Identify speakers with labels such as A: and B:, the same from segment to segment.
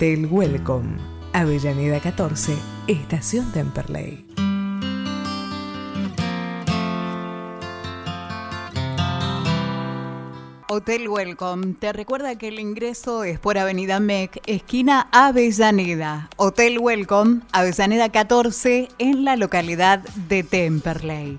A: Hotel Welcome, Avellaneda 14, Estación Temperley.
B: Hotel Welcome te recuerda que el ingreso es por Avenida MEC, esquina Avellaneda. Hotel Welcome, Avellaneda 14, en la localidad de Temperley.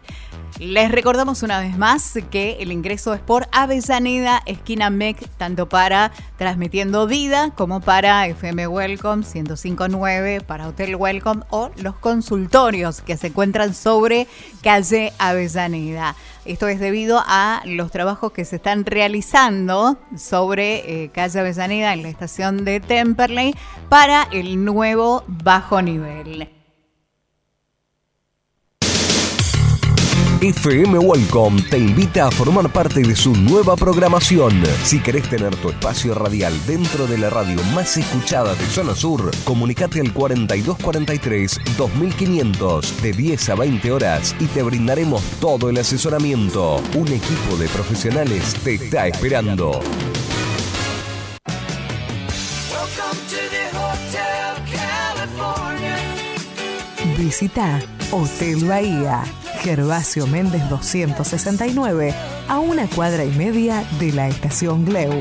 B: Les recordamos una vez más que el ingreso es por Avellaneda, esquina MEC, tanto para Transmitiendo Vida como para FM Welcome 1059, para Hotel Welcome o los consultorios que se encuentran sobre calle Avellaneda. Esto es debido a los trabajos que se están realizando sobre eh, calle Avellaneda en la estación de Temperley para el nuevo bajo nivel.
C: FM Welcome te invita a formar parte de su nueva programación. Si querés tener tu espacio radial dentro de la radio más escuchada de Zona Sur, comunicate al 4243-2500 de 10 a 20 horas y te brindaremos todo el asesoramiento. Un equipo de profesionales te está esperando.
A: Visita Hotel Bahía Gervasio Méndez 269, a una cuadra y media de la estación Gleu.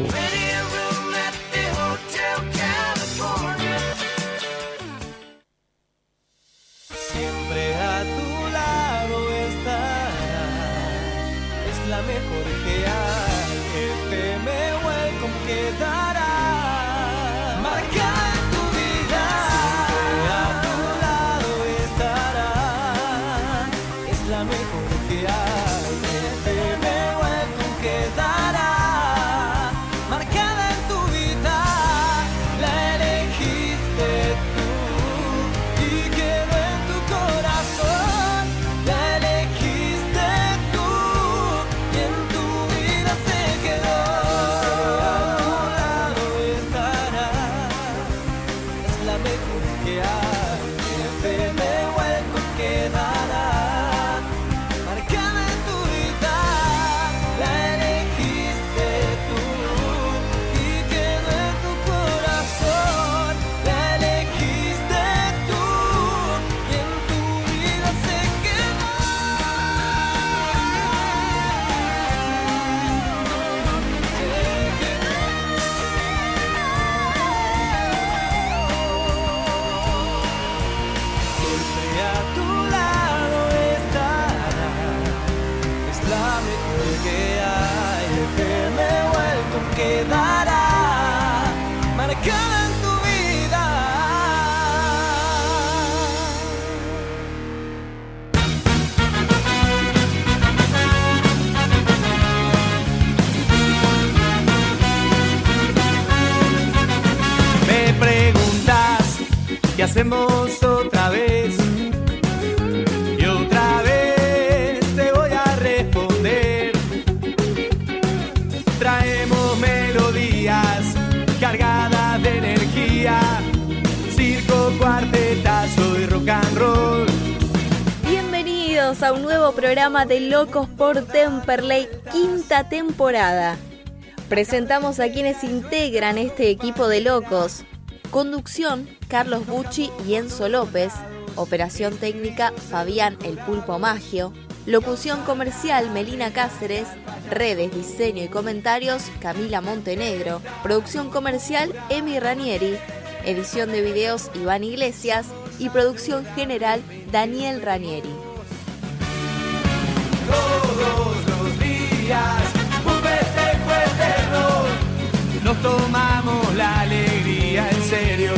D: A
E: un nuevo programa de Locos por Temperley, quinta temporada. Presentamos a quienes integran este equipo de locos. Conducción, Carlos Bucci y Enzo López. Operación técnica, Fabián El Pulpo Magio. Locución comercial, Melina Cáceres. Redes, diseño y comentarios, Camila Montenegro. Producción comercial, Emi Ranieri. Edición de videos, Iván Iglesias. Y producción general, Daniel Ranieri.
D: Días, festejo eterno. Nos tomamos la alegría en serio.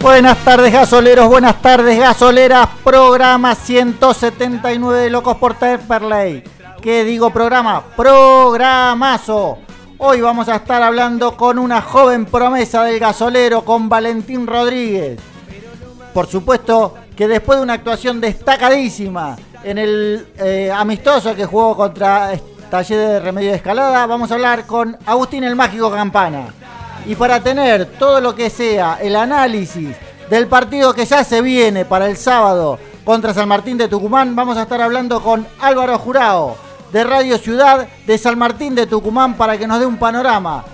F: Buenas tardes gasoleros, buenas tardes gasoleras, programa 179 de Locos por Temperley. ¿Qué digo programa? Programazo. Hoy vamos a estar hablando con una joven promesa del gasolero, con Valentín Rodríguez. Por supuesto que después de una actuación destacadísima en el eh, amistoso que jugó contra Taller de Remedio de Escalada, vamos a hablar con Agustín el Mágico Campana. Y para tener todo lo que sea el análisis del partido que ya se viene para el sábado contra San Martín de Tucumán. Vamos a estar hablando con Álvaro Jurado de Radio Ciudad de San Martín de Tucumán para que nos dé un panorama.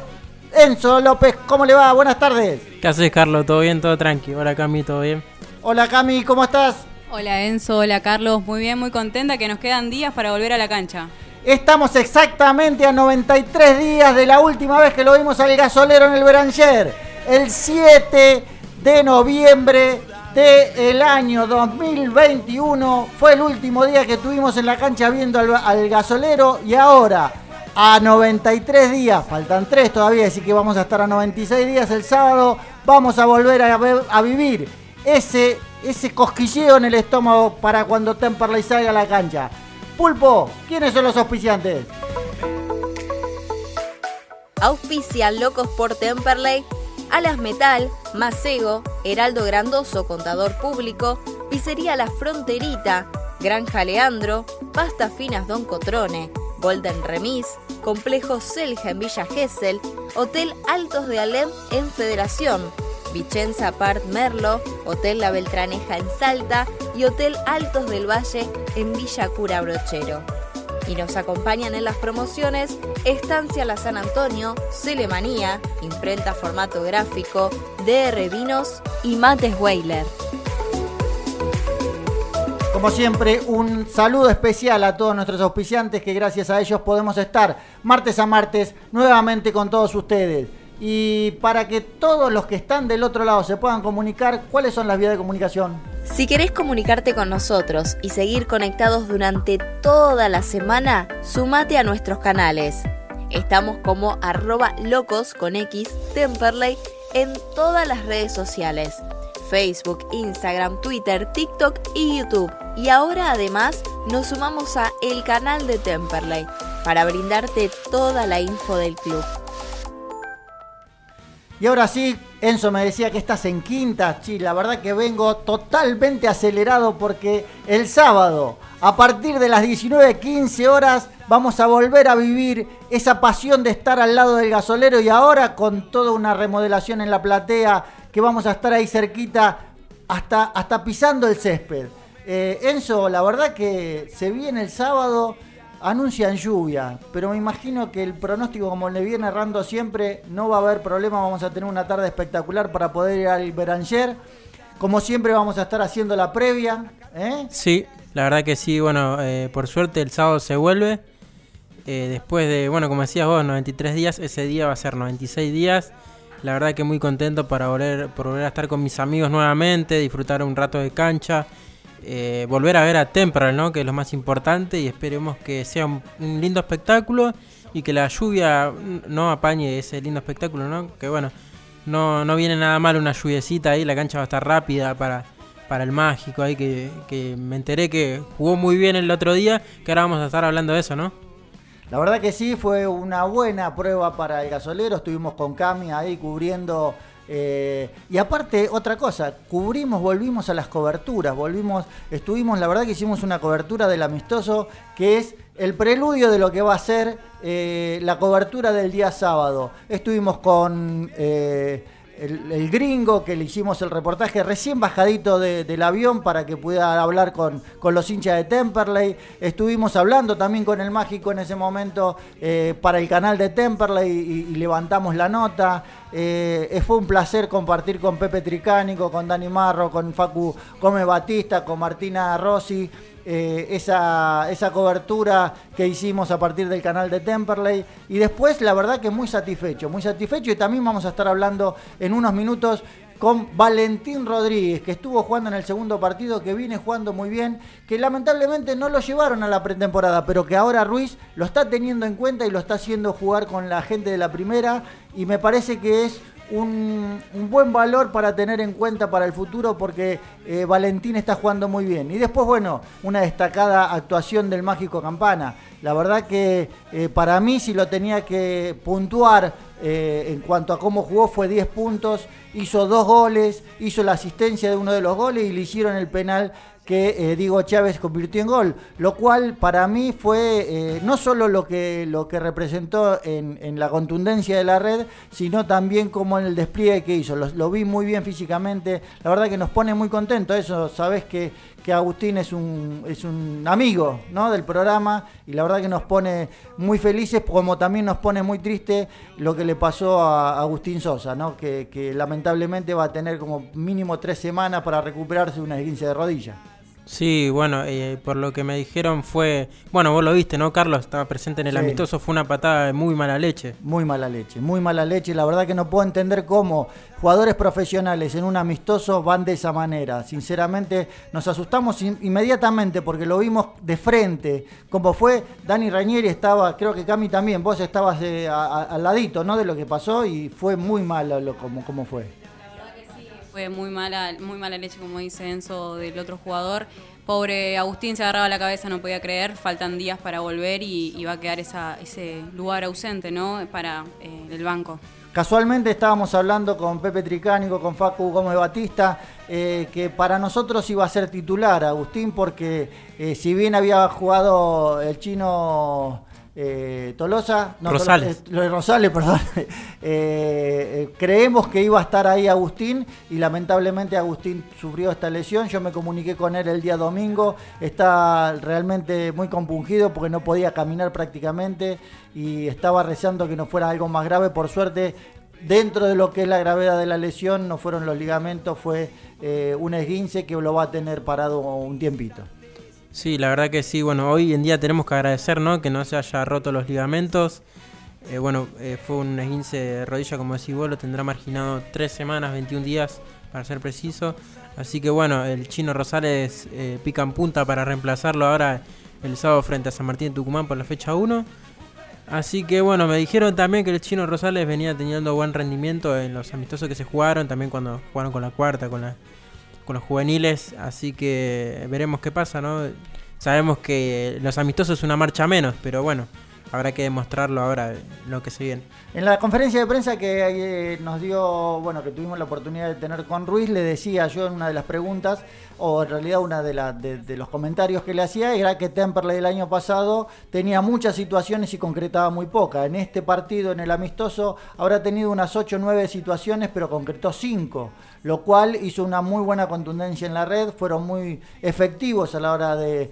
F: Enzo López, ¿cómo le va? Buenas tardes.
G: ¿Qué haces, Carlos? ¿Todo bien? ¿Todo tranqui? Hola, Cami, ¿todo bien?
F: Hola, Cami, ¿cómo estás?
H: Hola, Enzo. Hola, Carlos. Muy bien, muy contenta que nos quedan días para volver a la cancha.
F: Estamos exactamente a 93 días de la última vez que lo vimos al gasolero en el Beranger. El 7 de noviembre del año 2021 fue el último día que tuvimos en la cancha viendo al, al gasolero y ahora a 93 días, faltan 3 todavía, así que vamos a estar a 96 días el sábado, vamos a volver a, a vivir ese, ese cosquilleo en el estómago para cuando Temperley salga a la cancha. Pulpo, ¿quiénes son los auspiciantes?
E: Auspician Locos por Temperley, Alas Metal, Macego, Heraldo Grandoso, Contador Público, Pizzería La Fronterita, Granja Leandro, Pasta Finas Don Cotrone, Golden Remis, Complejo Selja en Villa Gesell, Hotel Altos de Alem en Federación, Vicenza Part Merlo, Hotel La Beltraneja en Salta y Hotel Altos del Valle en Villa Cura Brochero. Y nos acompañan en las promociones Estancia La San Antonio, Celemanía, Imprenta Formato Gráfico, DR Vinos y Mates Weiler.
F: Como siempre, un saludo especial a todos nuestros auspiciantes que gracias a ellos podemos estar martes a martes nuevamente con todos ustedes. Y para que todos los que están del otro lado se puedan comunicar, ¿cuáles son las vías de comunicación?
E: Si querés comunicarte con nosotros y seguir conectados durante toda la semana, sumate a nuestros canales. Estamos como arroba locos con Temperley en todas las redes sociales. Facebook, Instagram, Twitter, TikTok y YouTube. Y ahora además nos sumamos a el canal de Temperley para brindarte toda la info del club.
F: Y ahora sí, Enzo me decía que estás en quinta, sí, la verdad que vengo totalmente acelerado porque el sábado, a partir de las 19.15 horas, vamos a volver a vivir esa pasión de estar al lado del gasolero y ahora con toda una remodelación en la platea, que vamos a estar ahí cerquita hasta, hasta pisando el césped. Eh, Enzo, la verdad que se viene el sábado anuncian lluvia, pero me imagino que el pronóstico, como le viene errando siempre, no va a haber problema. Vamos a tener una tarde espectacular para poder ir al Beranger. Como siempre, vamos a estar haciendo la previa. ¿eh?
G: Sí, la verdad que sí. Bueno, eh, por suerte el sábado se vuelve. Eh, después de, bueno, como decías vos, 93 días, ese día va a ser 96 días. La verdad que muy contento para volver, por volver a estar con mis amigos nuevamente, disfrutar un rato de cancha eh, volver a ver a Temporal, ¿no? que es lo más importante, y esperemos que sea un, lindo espectáculo y que la lluvia no apañe ese lindo espectáculo, ¿no? que bueno, no, no viene nada mal una lluviecita ahí, la cancha va a estar rápida para, para el mágico ahí, que, que me enteré que jugó muy bien el otro día, que ahora vamos a estar hablando de eso, ¿no?
F: La verdad que sí, fue una buena prueba para el gasolero, estuvimos con Cami ahí cubriendo eh, y aparte, otra cosa, cubrimos, volvimos a las coberturas, volvimos, estuvimos, la verdad que hicimos una cobertura del amistoso que es el preludio de lo que va a ser eh, la cobertura del día sábado. Estuvimos con eh, el, gringo que le hicimos el reportaje recién bajadito del avión para que pudiera hablar con, los hinchas de Temperley. Estuvimos hablando también con el mágico en ese momento eh, para el canal de Temperley y, levantamos la nota. Eh, fue un placer compartir con Pepe Tricánico, con Dani Marro, con Facu Gómez Batista, con Martina Rossi. Eh, esa, esa cobertura que hicimos a partir del canal de Temperley. Y después, la verdad que muy satisfecho, muy satisfecho. Y también vamos a estar hablando en unos minutos con Valentín Rodríguez, que estuvo jugando en el segundo partido, que viene jugando muy bien, que lamentablemente no lo llevaron a la pretemporada, pero que ahora Ruiz lo está teniendo en cuenta y lo está haciendo jugar con la gente de la primera. Y me parece que es un, buen valor para tener en cuenta para el futuro porque eh, Valentín está jugando muy bien. Y después, bueno, una destacada actuación del Mágico Campana. La verdad que eh, para mí, si lo tenía que puntuar eh, en cuanto a cómo jugó, fue 10 puntos, hizo dos goles, hizo la asistencia de uno de los goles y le hicieron el penal que eh, Diego Chávez convirtió en gol, lo cual para mí fue eh, no solo lo que, lo que representó en, la contundencia de la red, sino también como en el despliegue que hizo. Lo, vi muy bien físicamente, la verdad que nos pone muy contentos eso, sabes que, que Agustín es un, es un amigo ¿no? del programa y la verdad que nos pone muy felices, como también nos pone muy triste lo que le pasó a Agustín Sosa, ¿no? que, que lamentablemente va a tener como mínimo tres semanas para recuperarse de una esguince de rodilla.
G: Sí, bueno, eh, por lo que me dijeron fue, bueno, vos lo viste, ¿no, Carlos? Estaba presente en el
F: Sí.
G: amistoso, fue una patada de muy mala leche.
F: Muy mala leche, muy mala leche. La verdad que no puedo entender cómo jugadores profesionales en un amistoso van de esa manera. Sinceramente nos asustamos in- inmediatamente porque lo vimos de frente. Como fue, Dani Rañeri estaba, creo que Cami también, vos estabas eh, a- a- al ladito ¿no? de lo que pasó y fue muy malo lo, como, como fue.
H: Fue muy mala, muy mala leche, como dice Enzo, del otro jugador. Pobre Agustín se agarraba la cabeza, no podía creer. Faltan días para volver y, va a quedar ese lugar ausente, ¿no? Para eh, el banco.
F: Casualmente estábamos hablando con Pepe Tricánico, con Facu Gómez Batista, eh, que para nosotros iba a ser titular Agustín, porque eh, si bien había jugado el chino eh, Tolosa,
G: Rosales.
F: Tolo- eh, lo de Rosales, perdón, eh, eh, creemos que iba a estar ahí Agustín y lamentablemente Agustín sufrió esta lesión. Yo me comuniqué con él el día domingo, está realmente muy compungido porque no podía caminar prácticamente y estaba rezando que no fuera algo más grave. Por suerte, dentro de lo que es la gravedad de la lesión, no fueron los ligamentos, fue eh, un esguince que lo va a tener parado un tiempito.
G: Sí, la verdad que sí. Bueno, hoy en día tenemos que agradecer, ¿no? Que no se haya roto los ligamentos. Eh, bueno, eh, fue un esguince de rodilla, como decís vos, lo tendrá marginado 3 semanas, 21 días, para ser preciso. Así que bueno, el chino Rosales eh, pica en punta para reemplazarlo ahora el sábado frente a San Martín de Tucumán por la fecha 1. Así que bueno, me dijeron también que el chino Rosales venía teniendo buen rendimiento en los amistosos que se jugaron, también cuando jugaron con la cuarta, con la con los juveniles, así que veremos qué pasa, ¿no? Sabemos que los amistosos es una marcha menos, pero bueno, habrá que demostrarlo ahora lo que se viene.
F: En la conferencia de prensa que eh, nos dio, bueno, que tuvimos la oportunidad de tener con Ruiz, le decía yo en una de las preguntas, o en realidad una de, los comentarios que le hacía, era que Temperley el año pasado tenía muchas situaciones y concretaba muy poca. En este partido, en el amistoso, habrá tenido unas 8 o 9 situaciones, pero concretó 5, lo cual hizo una muy buena contundencia en la red, fueron muy efectivos a la hora de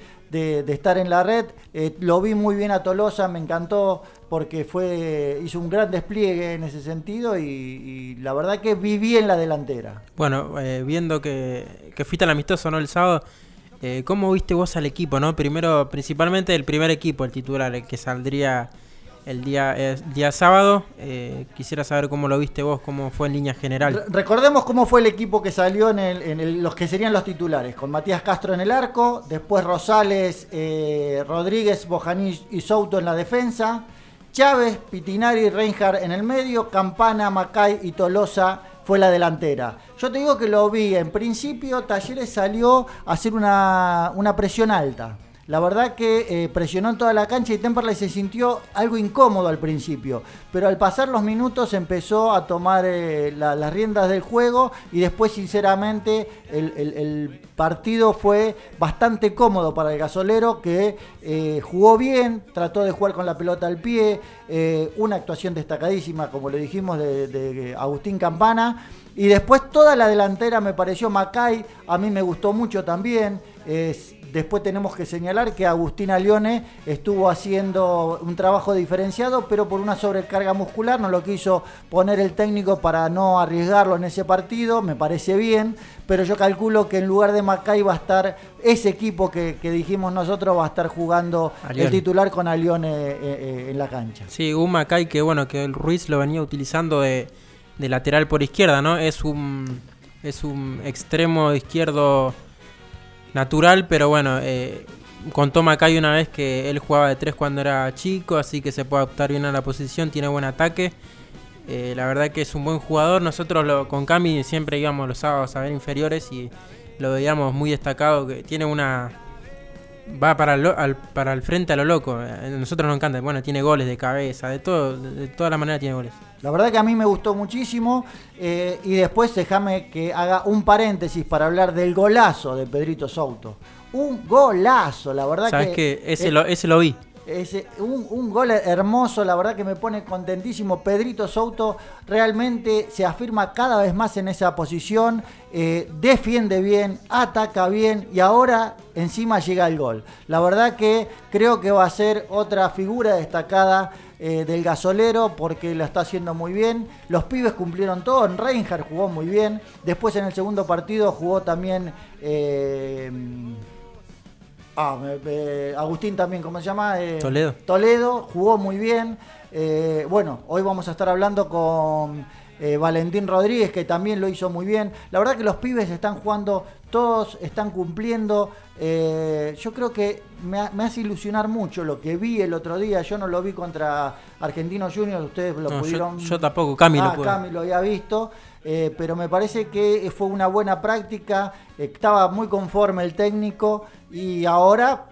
F: estar en la red. Eh, lo vi muy bien a Tolosa, me encantó porque fue hizo un gran despliegue en ese sentido y, y la verdad que vi bien la delantera.
G: Bueno, eh, viendo que, que fuiste al amistoso, ¿no? El sábado, eh, ¿cómo viste vos al equipo, no? Primero, principalmente el primer equipo, el titular, el que saldría el día, eh, día sábado. Eh, quisiera saber cómo lo viste vos, cómo fue en línea
F: Re-
G: general.
F: recordemos cómo fue el equipo que salió en, el- en el- los que serían los titulares, con Matías Castro en el arco, después Rosales, eh, Rodríguez, Bojanich y Souto en la defensa, Chávez, Pitinari, Reinhardt en el medio, Campana, Macay y Tolosa fue la delantera. Yo te digo que lo vi, en principio Talleres salió a hacer una, una presión alta. La verdad que eh, presionó en toda la cancha y Temperley se sintió algo incómodo al principio, pero al pasar los minutos empezó a tomar eh, la- las riendas del juego y después sinceramente el, partido fue bastante cómodo para el gasolero que eh, jugó bien, trató de jugar con la pelota al pie, una actuación destacadísima como le dijimos de, Agustín Campana. Y después toda la delantera me pareció Macay, a mí me gustó mucho también. Después tenemos que señalar que Agustín Alione estuvo haciendo un trabajo diferenciado, pero por una sobrecarga muscular no lo quiso poner el técnico para no arriesgarlo en ese partido, me parece bien, pero yo calculo que en lugar de Macay va a estar ese equipo que, que dijimos nosotros, va a estar jugando
G: Alione.
F: el titular con Alione eh, eh, en la cancha.
G: Sí, un Macay que bueno, que el Ruiz lo venía utilizando de, de lateral por izquierda, ¿no? Es un es un extremo izquierdo natural, pero bueno, eh, contó Macay una vez que él jugaba de tres cuando era chico, así que se puede adaptar bien a la posición, tiene buen ataque. Eh, la verdad que es un buen jugador. Nosotros lo- con Cami siempre íbamos los sábados a ver inferiores y lo veíamos muy destacado, que tiene una... Va para el, al, para el frente a lo loco. A nosotros nos encanta. Bueno, tiene goles de cabeza, de todo, de, todas las maneras tiene goles.
F: La verdad que a mí me gustó muchísimo eh, y después déjame que haga un paréntesis para hablar del golazo de Pedrito Souto. Un golazo, la verdad
G: Sabes
F: que...
G: que ese, lo, ese lo vi.
F: Es un, un gol hermoso, la verdad que me pone contentísimo. Pedrito Souto realmente se afirma cada vez más en esa posición, eh, defiende bien, ataca bien y ahora encima llega el gol. La verdad que creo que va a ser otra figura destacada eh, del gasolero porque lo está haciendo muy bien. Los pibes cumplieron todo. Reinhardt jugó muy bien. Después en el segundo partido jugó también. eh, ah, Agustín también, ¿cómo se llama? Eh,
G: Toledo.
F: Toledo jugó muy bien. Eh, bueno, hoy vamos a estar hablando con eh, Valentín Rodríguez, que también lo hizo muy bien. La verdad que los pibes están jugando, todos están cumpliendo. Yo creo que me, ha- me hace ilusionar mucho lo que vi el otro día. Yo no lo vi contra Argentinos Juniors, ustedes lo
G: No, yo-
F: pudieron.
G: yo tampoco, Cami
F: ah,
G: pudo.
F: Cami lo había visto. pero me parece que fue una buena práctica. Estaba muy conforme el técnico y ahora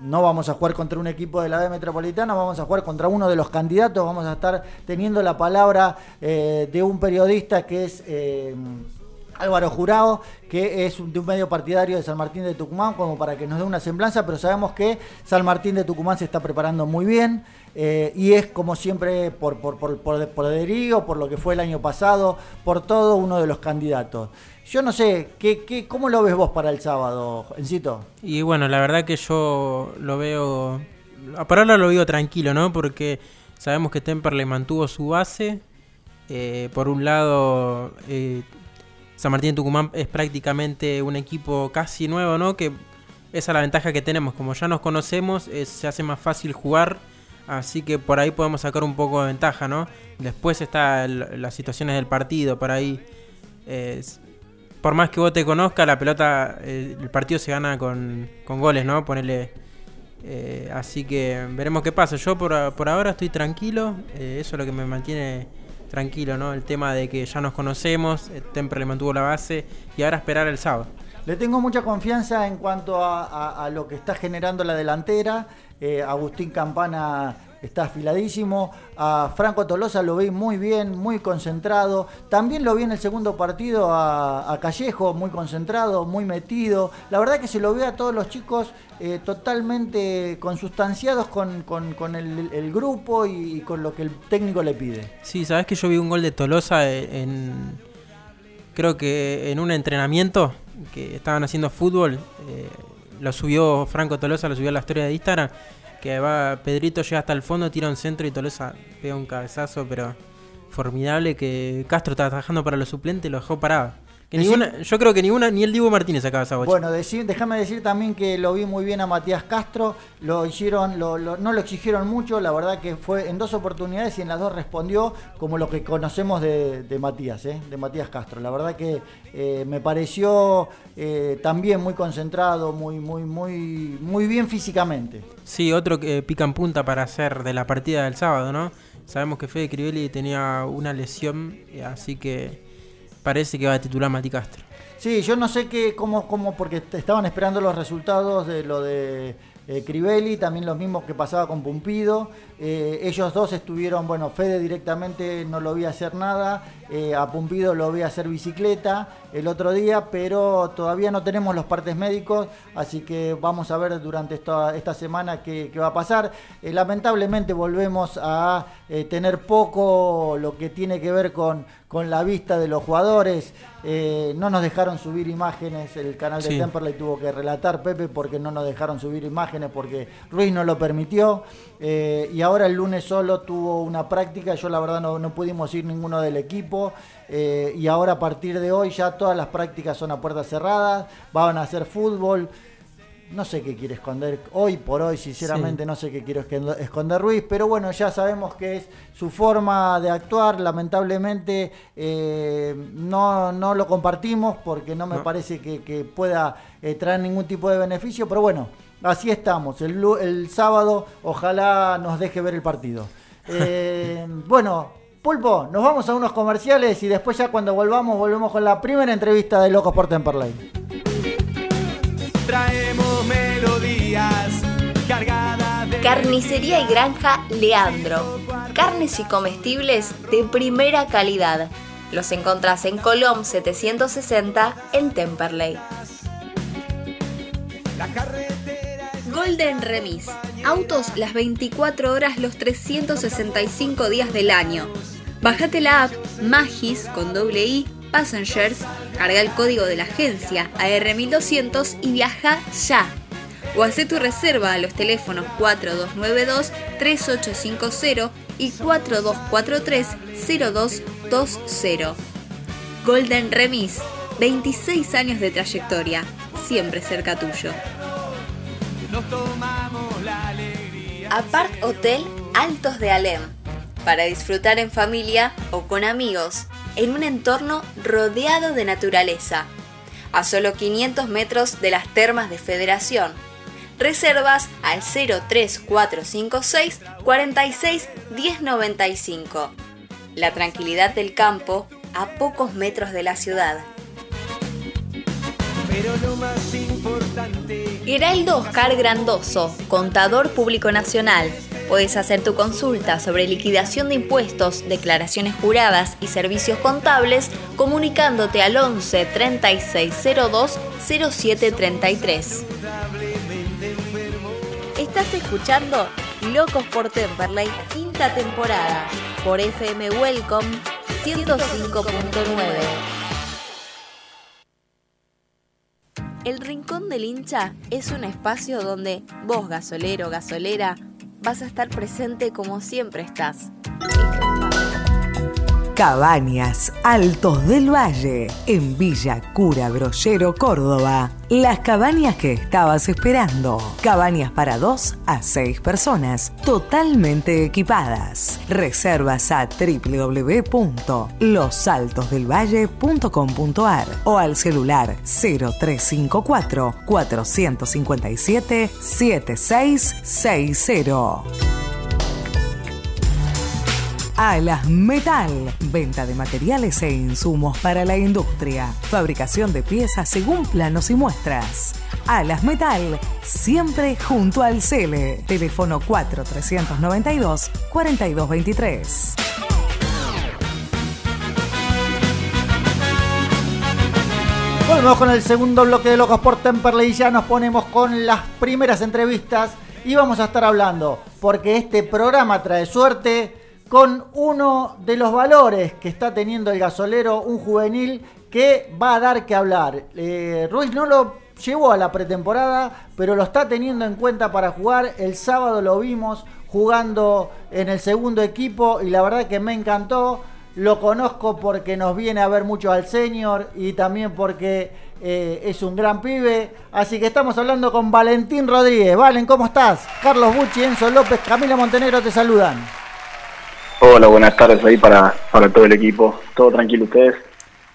F: no vamos a jugar contra un equipo de la B Metropolitana, vamos a jugar contra uno de los candidatos, vamos a estar teniendo la palabra eh, de un periodista que es eh, Álvaro Jurado, que es de un medio partidario de San Martín de Tucumán, como para que nos dé una semblanza, pero sabemos que San Martín de Tucumán se está preparando muy bien eh, y es como siempre por, por, por, por, por lo que fue el año pasado, por todo uno de los candidatos. Yo no sé, ¿qué, ¿cómo lo ves vos para el sábado, Encito?
G: Y bueno, la verdad que yo lo veo. Por ahora lo veo tranquilo, ¿no? Porque sabemos que Temperley mantuvo su base. Eh, por un lado, eh, San Martín Tucumán es prácticamente un equipo casi nuevo, ¿no? Que esa es la ventaja que tenemos. Como ya nos conocemos, eh, se hace más fácil jugar. Así que por ahí podemos sacar un poco de ventaja, ¿no? Después está el- las situaciones del partido, por ahí. Por más que vos te conozca, la pelota, eh, el partido se gana con, con goles, ¿no? Ponerle. así que veremos qué pasa. Yo por, por ahora estoy tranquilo. eh, eso es lo que me mantiene tranquilo, ¿no? El tema de que ya nos conocemos, eh, Temple le mantuvo la base y ahora esperar el sábado.
F: Le tengo mucha confianza en cuanto a, lo que está generando la delantera. Eh, Agustín Campana está afiladísimo. A Franco Tolosa lo vi muy bien, muy concentrado. También lo vi en el segundo partido a, Callejo, muy concentrado, muy metido. La verdad que se lo ve a todos los chicos eh, totalmente consustanciados con, el, grupo y con lo que el técnico le pide.
G: Sí, sabes que yo vi un gol de Tolosa en. Creo que en un entrenamiento que estaban haciendo fútbol. eh, lo subió Franco Tolosa, lo subió a la historia de Instagram. Que va, Pedrito llega hasta el fondo, tira un centro y Tolosa pega un cabezazo, pero formidable. Que Castro estaba trabajando para los suplentes lo dejó parado. Que ninguna, yo creo que ninguna, ni el Dibu Martínez sacaba esa bocha.
F: Bueno, déjame decir también que lo vi muy bien a Matías Castro, lo hicieron, lo- lo- no lo exigieron mucho, la verdad que fue en dos oportunidades y en las dos respondió como lo que conocemos de, de Matías, ¿eh? de Matías Castro. La verdad que eh, me pareció eh, también muy concentrado, muy, muy, muy, muy bien físicamente.
G: Sí, otro que pica en punta para hacer de la partida del sábado, ¿no? Sabemos que Fede Crivelli tenía una lesión, eh, así que parece que va a titular Mati Castro.
F: Sí, yo no sé qué, cómo, cómo, porque estaban esperando los resultados de lo de eh, Crivelli, también los mismos que pasaba con Pumpido. Eh, ellos dos estuvieron, bueno, Fede directamente no lo vi hacer nada, eh, a Pumpido lo vi hacer bicicleta el otro día, pero todavía no tenemos los partes médicos, así que vamos a ver durante esta, esta semana qué, qué va a pasar. Eh, lamentablemente volvemos a eh, tener poco lo que tiene que ver con, con la vista de los jugadores. No nos dejaron subir imágenes, el canal de
G: Sí.
F: Temperley tuvo que relatar Pepe porque no nos dejaron subir imágenes porque Ruiz no lo permitió. Y ahora el lunes solo tuvo una práctica, yo la verdad no, no pudimos ir ninguno del equipo. Eh, y ahora a partir de hoy ya todas las prácticas son a puertas cerradas, van a hacer fútbol. No sé qué quiere esconder hoy por hoy, sinceramente
G: Sí.
F: no sé qué quiere esconder- Ruiz, pero bueno, ya sabemos que es su forma de actuar, lamentablemente eh, no, no lo compartimos porque no me
G: No.
F: parece que, que pueda eh, traer ningún tipo de beneficio, pero bueno, así estamos. El, sábado ojalá nos deje ver el partido. Eh, bueno, Pulpo, nos vamos a unos comerciales y después ya cuando volvamos, volvemos con la primera entrevista de Locos por Temperley.
D: Traemos melodías cargadas de
E: Carnicería y Granja Leandro. Carnes y comestibles de primera calidad. Los encontrás en Colom 760 en Temperley. Golden Remis. Autos las 24 horas los 365 días del año. Bájate la app Magis con doble I Passengers, carga el código de la agencia AR1200 y viaja ya. O hace tu reserva a los teléfonos 4292-3850 y 4243-0220. Golden Remis, 26 años de trayectoria, siempre cerca tuyo. Apart Hotel Altos de Alem, para disfrutar en familia o con amigos, en un entorno rodeado de naturaleza, a solo 500 metros de las termas de Federación. Reservas al 03456 46 1095. La tranquilidad del campo a pocos metros de la ciudad. Pero lo más importante. Heraldo Oscar Grandoso, contador público nacional. Puedes hacer tu consulta sobre liquidación de impuestos, declaraciones juradas y servicios contables comunicándote al 11 3602 0733. Estás escuchando Locos por Temperley, quinta temporada, por FM Welcome 105.9. El Rincón del Hincha es un espacio donde vos, gasolero, gasolera, vas a estar presente como siempre estás.
I: Cabañas Altos del Valle, en Villa Cura Brollero, Córdoba. Las cabañas que estabas esperando. Cabañas para dos a seis personas, totalmente equipadas. Reservas a www.losaltosdelvalle.com.ar o al celular 0354 457 7660. Alas Metal. Venta de materiales e insumos para la industria. Fabricación de piezas según planos y muestras. Alas Metal, siempre junto al CELE. Teléfono 4392-4223.
F: Volvemos con el segundo bloque de Locos por Temperley y ya nos ponemos con las primeras entrevistas y vamos a estar hablando, porque este programa trae suerte con uno de los valores que está teniendo el gasolero, un juvenil que va a dar que hablar. Eh, Ruiz no lo llevó a la pretemporada, pero lo está teniendo en cuenta para jugar. El sábado lo vimos jugando en el segundo equipo y la verdad que me encantó. Lo conozco porque nos viene a ver mucho al senior y también porque eh, es un gran pibe. Así que estamos hablando con Valentín Rodríguez. Valen, ¿cómo estás? Carlos Bucci, Enzo López, Camila Montenegro te saludan.
J: Hola, buenas tardes ahí para, para todo el equipo. ¿Todo tranquilo ustedes?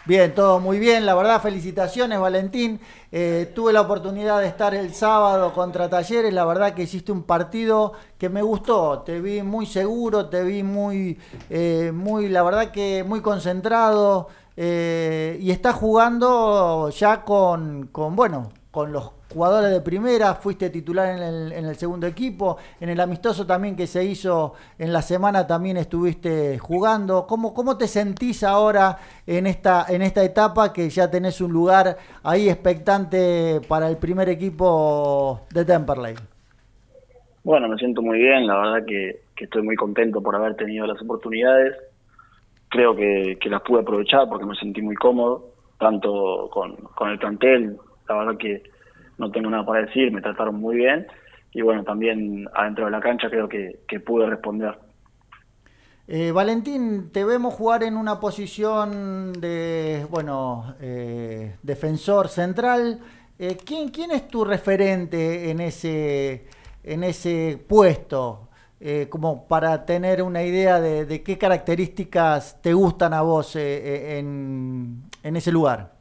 F: Bien, todo muy bien, la verdad felicitaciones Valentín. Eh, tuve la oportunidad de estar el sábado contra Talleres, la verdad que hiciste un partido que me gustó, te vi muy seguro, te vi muy, eh, muy la verdad que muy concentrado eh, y estás jugando ya con, con, bueno, con los jugadores de primera, fuiste titular en el, segundo equipo, en el amistoso también que se hizo en la semana también estuviste jugando. ¿Cómo, cómo te sentís ahora en esta, en esta etapa que ya tenés un lugar ahí expectante para el primer equipo de Temperley?
J: Bueno, me siento muy bien, la verdad que, estoy muy contento por haber tenido las oportunidades. Creo que, las pude aprovechar porque me sentí muy cómodo, tanto con, con el plantel, la verdad que no tengo nada para decir, me trataron muy bien y bueno, también adentro de la cancha creo que, pude responder.
F: Eh, Valentín, te vemos jugar en una posición de, bueno, eh, defensor central. Eh, ¿quién, ¿Quién es tu referente en ese, en ese puesto? como para tener una idea de, qué características te gustan a vos en, en ese lugar.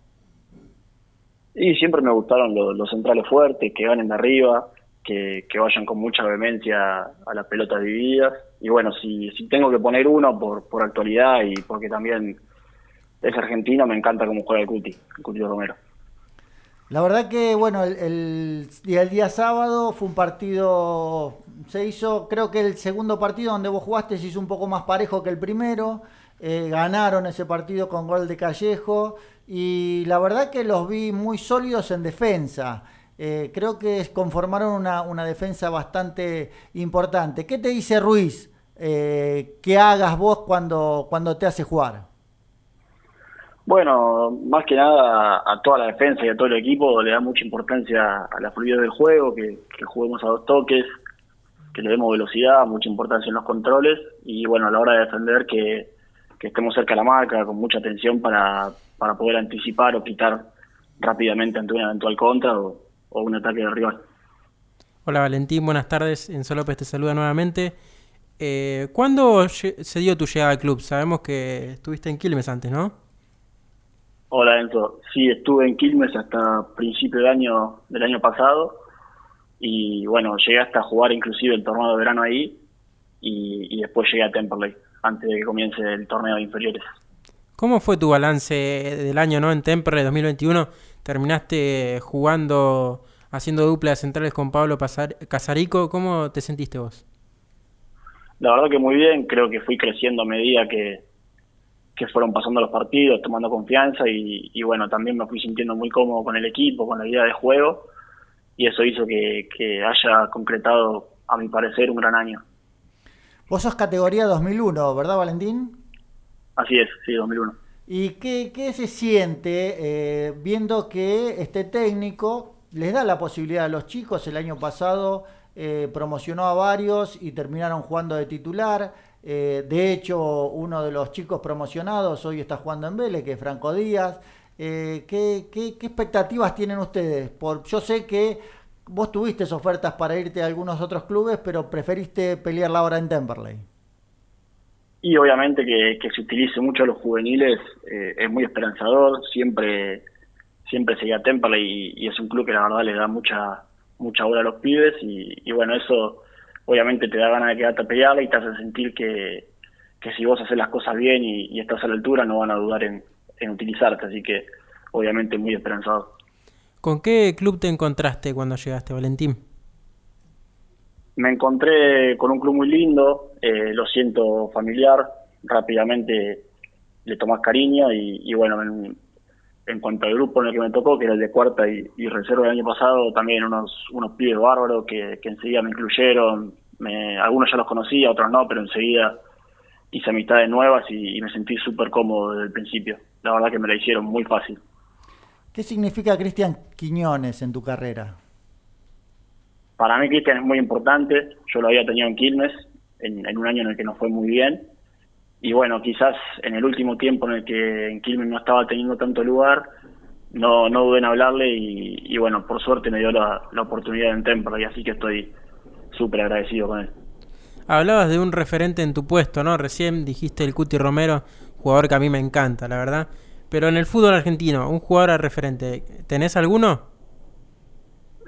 J: Y siempre me gustaron los, centrales fuertes, que ganen de arriba, que, vayan con mucha vehemencia a las pelotas divididas. Y bueno, si, si tengo que poner uno por, por actualidad y porque también es argentino, me encanta cómo juega el Cuti, el Cuti Romero.
F: La verdad que, bueno, el, día, el día sábado fue un partido, se hizo, creo que el segundo partido donde vos jugaste se hizo un poco más parejo que el primero. Eh, ganaron ese partido con gol de Callejo y la verdad que los vi muy sólidos en defensa. eh, creo que conformaron una, una, defensa bastante importante. ¿Qué te dice Ruiz eh, que hagas vos cuando, cuando te hace jugar?
J: Bueno, más que nada a toda la defensa y a todo el equipo le da mucha importancia a la fluidez del juego, que, juguemos a dos toques, que le demos velocidad, mucha importancia en los controles y bueno, a la hora de defender que, estemos cerca de la marca, con mucha atención para, para poder anticipar o quitar rápidamente ante una eventual contra o, un ataque de rival.
G: Hola Valentín, buenas tardes. Enzo López te saluda nuevamente. Eh, ¿Cuándo se dio tu llegada al club? Sabemos que estuviste en Quilmes antes, ¿no?
J: Hola Enzo, sí, estuve en Quilmes hasta principio del año, del año pasado y bueno, llegué hasta jugar inclusive el torneo de verano ahí y, después llegué a Temperley antes de que comience el torneo de inferiores.
G: ¿Cómo fue tu balance del año no en Temperley 2021? Terminaste jugando, haciendo duplas centrales con Pablo Casarico. ¿Cómo te sentiste vos?
J: La verdad que muy bien, creo que fui creciendo a medida que, que fueron pasando los partidos, tomando confianza y, bueno, también me fui sintiendo muy cómodo con el equipo, con la idea de juego y eso hizo que, haya concretado, a mi parecer, un gran año.
F: Vos sos categoría 2001, ¿verdad Valentín?
J: Así es, sí, 2001.
F: ¿Y qué, qué se siente eh, viendo que este técnico les da la posibilidad a los chicos? El año pasado eh, promocionó a varios y terminaron jugando de titular. Eh, de hecho, uno de los chicos promocionados hoy está jugando en Vélez, que es Franco Díaz. Eh, ¿qué, expectativas tienen ustedes? Por, yo sé que vos tuviste ofertas para irte a algunos otros clubes, pero preferiste pelear la hora en Temperley.
J: Y obviamente que, se utilice mucho a los juveniles eh, es muy esperanzador. Siempre siempre seguía Temperley y, es un club que la verdad le da mucha mucha hora a los pibes y, y bueno, eso obviamente te da ganas de quedarte a pelearla y te hace sentir que, si vos haces las cosas bien y, estás a la altura no van a dudar en, utilizarte, así que obviamente muy esperanzado.
G: ¿Con qué club te encontraste cuando llegaste, Valentín?
J: Me encontré con un club muy lindo, eh, lo siento familiar, rápidamente le tomás cariño y, bueno, en, en, cuanto al grupo en el que me tocó, que era el de cuarta y, reserva del año pasado, también unos, unos pibes bárbaros que, que enseguida me incluyeron, algunos ya los conocía, otros no, pero enseguida hice amistades nuevas y, me sentí súper cómodo desde el principio. La verdad que me la hicieron muy fácil.
F: ¿Qué significa Cristian Quiñones en tu carrera?
J: Para mí Cristian es muy importante. Yo lo había tenido en Quilmes, en, un año en el que no fue muy bien. Y bueno, quizás en el último tiempo en el que en Quilmes no estaba teniendo tanto lugar, no, no dudé en hablarle y, bueno, por suerte me dio la, la oportunidad en Templo y así que estoy súper agradecido con él.
G: Hablabas de un referente en tu puesto, ¿no? Recién dijiste el Cuti Romero, jugador que a mí me encanta, la verdad. Pero en el fútbol argentino, un jugador a referente, ¿tenés alguno?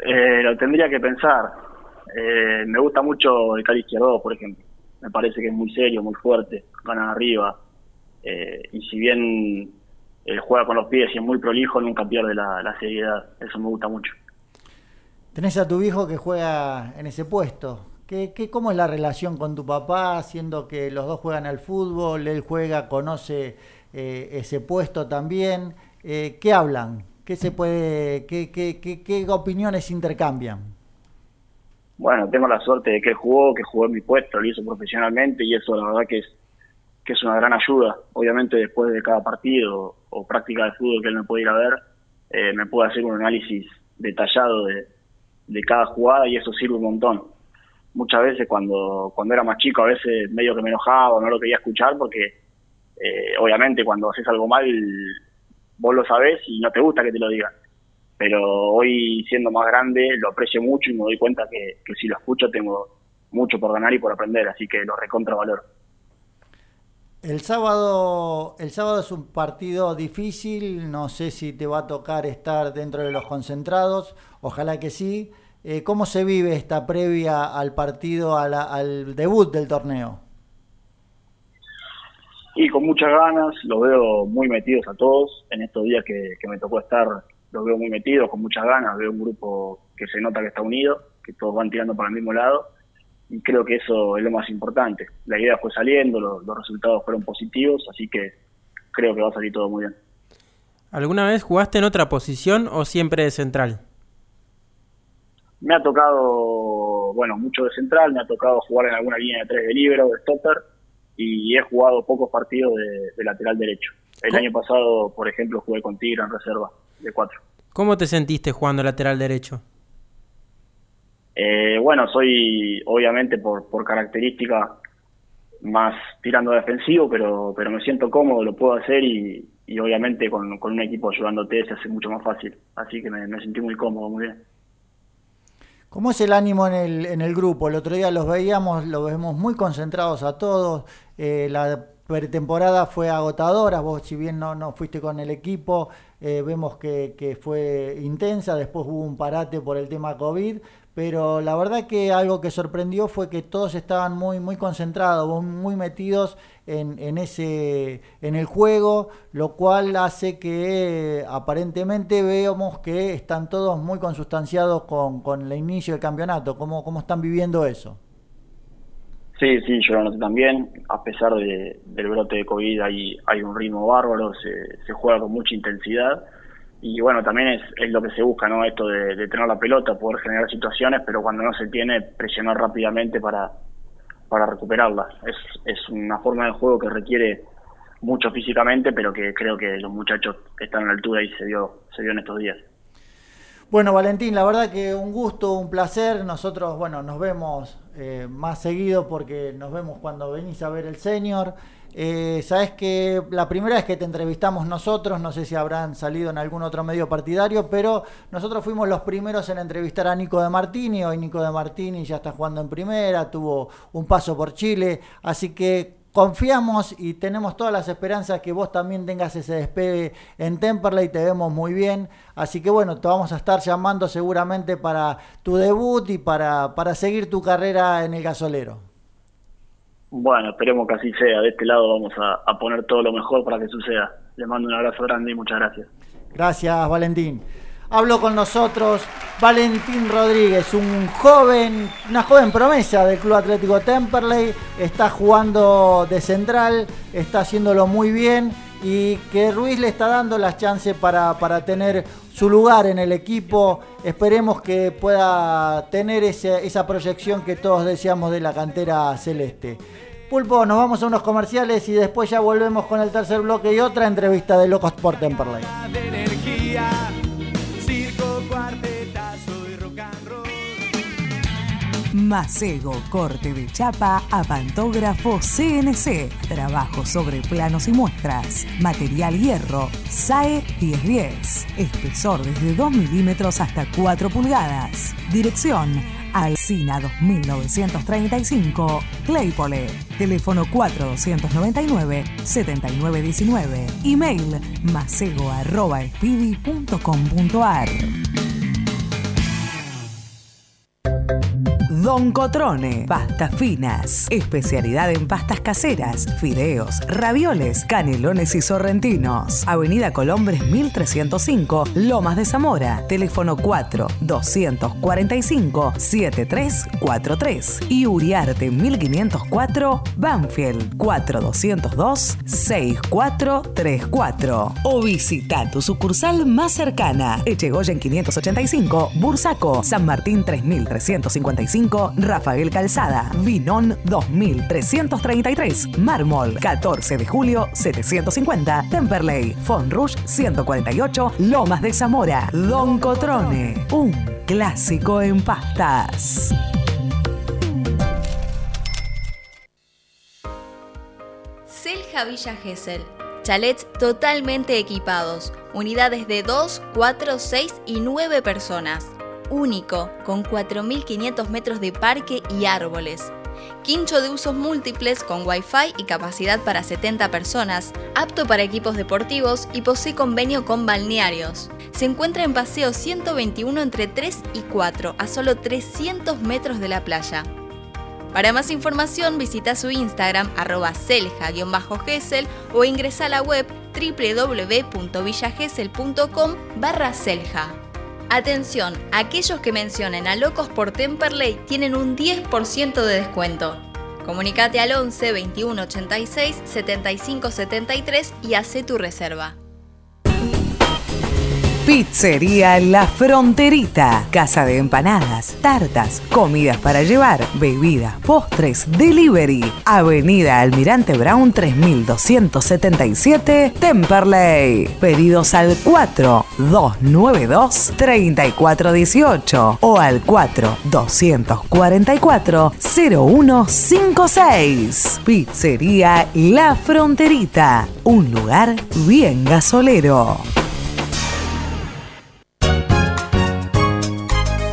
J: Eh, lo tendría que pensar. Eh, me gusta mucho el Cali Izquierdo, por ejemplo. Me parece que es muy serio, muy fuerte, gana arriba. Eh, y si bien él juega con los pies y es muy prolijo, nunca pierde la, la seriedad. Eso me gusta mucho.
F: Tenés a tu hijo que juega en ese puesto. ¿Qué, qué, ¿Cómo es la relación con tu papá, siendo que los dos juegan al fútbol, él juega, conoce eh, ese puesto también? Eh, ¿Qué hablan? ¿Qué se puede, qué, qué, qué, opiniones intercambian?
J: Bueno, tengo la suerte de que jugó, que jugó en mi puesto, lo hizo profesionalmente y eso la verdad que es que es una gran ayuda. Obviamente después de cada partido o práctica de fútbol que él me puede ir a ver, eh, me puede hacer un análisis detallado de, de cada jugada y eso sirve un montón. Muchas veces cuando, cuando era más chico a veces medio que me enojaba, no lo quería escuchar porque eh, obviamente cuando haces algo mal vos lo sabés y no te gusta que te lo digan. Pero hoy siendo más grande lo aprecio mucho y me doy cuenta que, que si lo escucho tengo mucho por ganar y por aprender, así que lo recontra valor.
F: El sábado, el sábado es un partido difícil, no sé si te va a tocar estar dentro de los concentrados, ojalá que sí. Eh, ¿Cómo se vive esta previa al partido, al debut del torneo?
J: Y con muchas ganas, los veo muy metidos a todos. En estos días que, que me tocó estar, los veo muy metidos, con muchas ganas. Veo un grupo que se nota que está unido, que todos van tirando para el mismo lado y creo que eso es lo más importante. La idea fue saliendo, los, resultados fueron positivos, así que creo que va a salir todo muy bien.
G: ¿Alguna vez jugaste en otra posición o siempre de central?
J: Me ha tocado, bueno, mucho de central, me ha tocado jugar en alguna línea de tres de libro, de stopper, y he jugado pocos partidos de, lateral derecho. El año pasado, por ejemplo, jugué con Tigre en reserva, de cuatro.
G: ¿Cómo te sentiste jugando lateral derecho?
J: Eh, bueno, soy obviamente por, por característica más tirando defensivo, pero, pero me siento cómodo, lo puedo hacer y, obviamente con, un equipo ayudándote se hace mucho más fácil. Así que me, sentí muy cómodo, muy bien.
F: ¿Cómo es el ánimo en el, en el grupo? El otro día los veíamos, los vemos muy concentrados a todos. Eh, la pretemporada fue agotadora, vos si bien no, no fuiste con el equipo, eh, vemos que, que, fue intensa, después hubo un parate por el tema COVID, pero la verdad que algo que sorprendió fue que todos estaban muy, muy concentrados, muy metidos en, en, ese, en el juego, lo cual hace que aparentemente veamos que están todos muy consustanciados con, con el inicio del campeonato. ¿Cómo, ¿Cómo están viviendo eso?
J: Sí, sí, yo lo noté también. A pesar de, del brote de COVID hay, hay un ritmo bárbaro, se, se juega con mucha intensidad y bueno, también es, es lo que se busca, ¿no? Esto de, tener la pelota, poder generar situaciones, pero cuando no se tiene, presionar rápidamente para, para recuperarla. Es, es una forma de juego que requiere mucho físicamente, pero que creo que los muchachos están a la altura y se dio, se dio en estos días.
F: Bueno, Valentín, la verdad que un gusto, un placer. Nosotros, bueno, nos vemos eh, más seguido porque nos vemos cuando venís a ver el senior. Eh, Sabes que la primera vez que te entrevistamos nosotros, no sé si habrán salido en algún otro medio partidario, pero nosotros fuimos los primeros en entrevistar a Nico de Martini. Hoy Nico de Martini ya está jugando en primera, tuvo un paso por Chile, así que confiamos y tenemos todas las esperanzas que vos también tengas ese despegue en Temperley, te vemos muy bien, así que bueno, te vamos a estar llamando seguramente para tu debut y para, para seguir tu carrera en el gasolero.
J: Bueno, esperemos que así sea. De este lado vamos a, poner todo lo mejor para que suceda. Le mando un abrazo grande y muchas gracias.
F: Gracias, Valentín. Habló con nosotros Valentín Rodríguez, un joven, una joven promesa del Club Atlético Temperley. Está jugando de central, está haciéndolo muy bien y que Ruiz le está dando las chances para, para tener su lugar en el equipo. Esperemos que pueda tener esa proyección que todos deseamos de la cantera celeste. Pulpo, nos vamos a unos comerciales y después ya volvemos con el tercer bloque y otra entrevista de Locos por Temperley.
I: Macego, corte de chapa a pantógrafo CNC. Trabajo sobre planos y muestras. Material hierro. SAE 1010. Espesor desde 2 milímetros hasta 4 pulgadas. Dirección. Alcina 2935, Claypole. Teléfono 4299-7919. Email macego.com.ar. Don Cotrone, pastas finas, especialidad en pastas caseras, fideos, ravioles, canelones y sorrentinos. Avenida Colombres 1305, Lomas de Zamora, teléfono 4 245 7343 y Uriarte 1504, Banfield 4202 6434 o visita tu sucursal más cercana, Echegoyen 585, Bursaco, San Martín 3355 Rafael Calzada, Vinón 2333, Mármol 14 de julio 750, Temperley, Fonrush 148, Lomas de Zamora, Don Cotrone, un clásico en pastas.
E: Selja Villa Gesell. Chalets totalmente equipados, unidades de 2, 4, 6 y 9 personas único, con 4.500 metros de parque y árboles. Quincho de usos múltiples con Wi-Fi y capacidad para 70 personas, apto para equipos deportivos y posee convenio con balnearios. Se encuentra en Paseo 121 entre 3 y 4, a solo 300 metros de la playa. Para más información visita su Instagram arroba selja-gesel o ingresa a la web www.villagesel.com barra. Atención, aquellos que mencionen a Locos por Temperley tienen un 10% de descuento. Comunicate al 11 21 86 75 73 y hace tu reserva.
I: Pizzería La Fronterita. Casa de empanadas, tartas, comidas para llevar, bebidas, postres, delivery. Avenida Almirante Brown 3277, Temperley. Pedidos al 4292 3418 o al 4244 0156. Pizzería La Fronterita. Un lugar bien gasolero.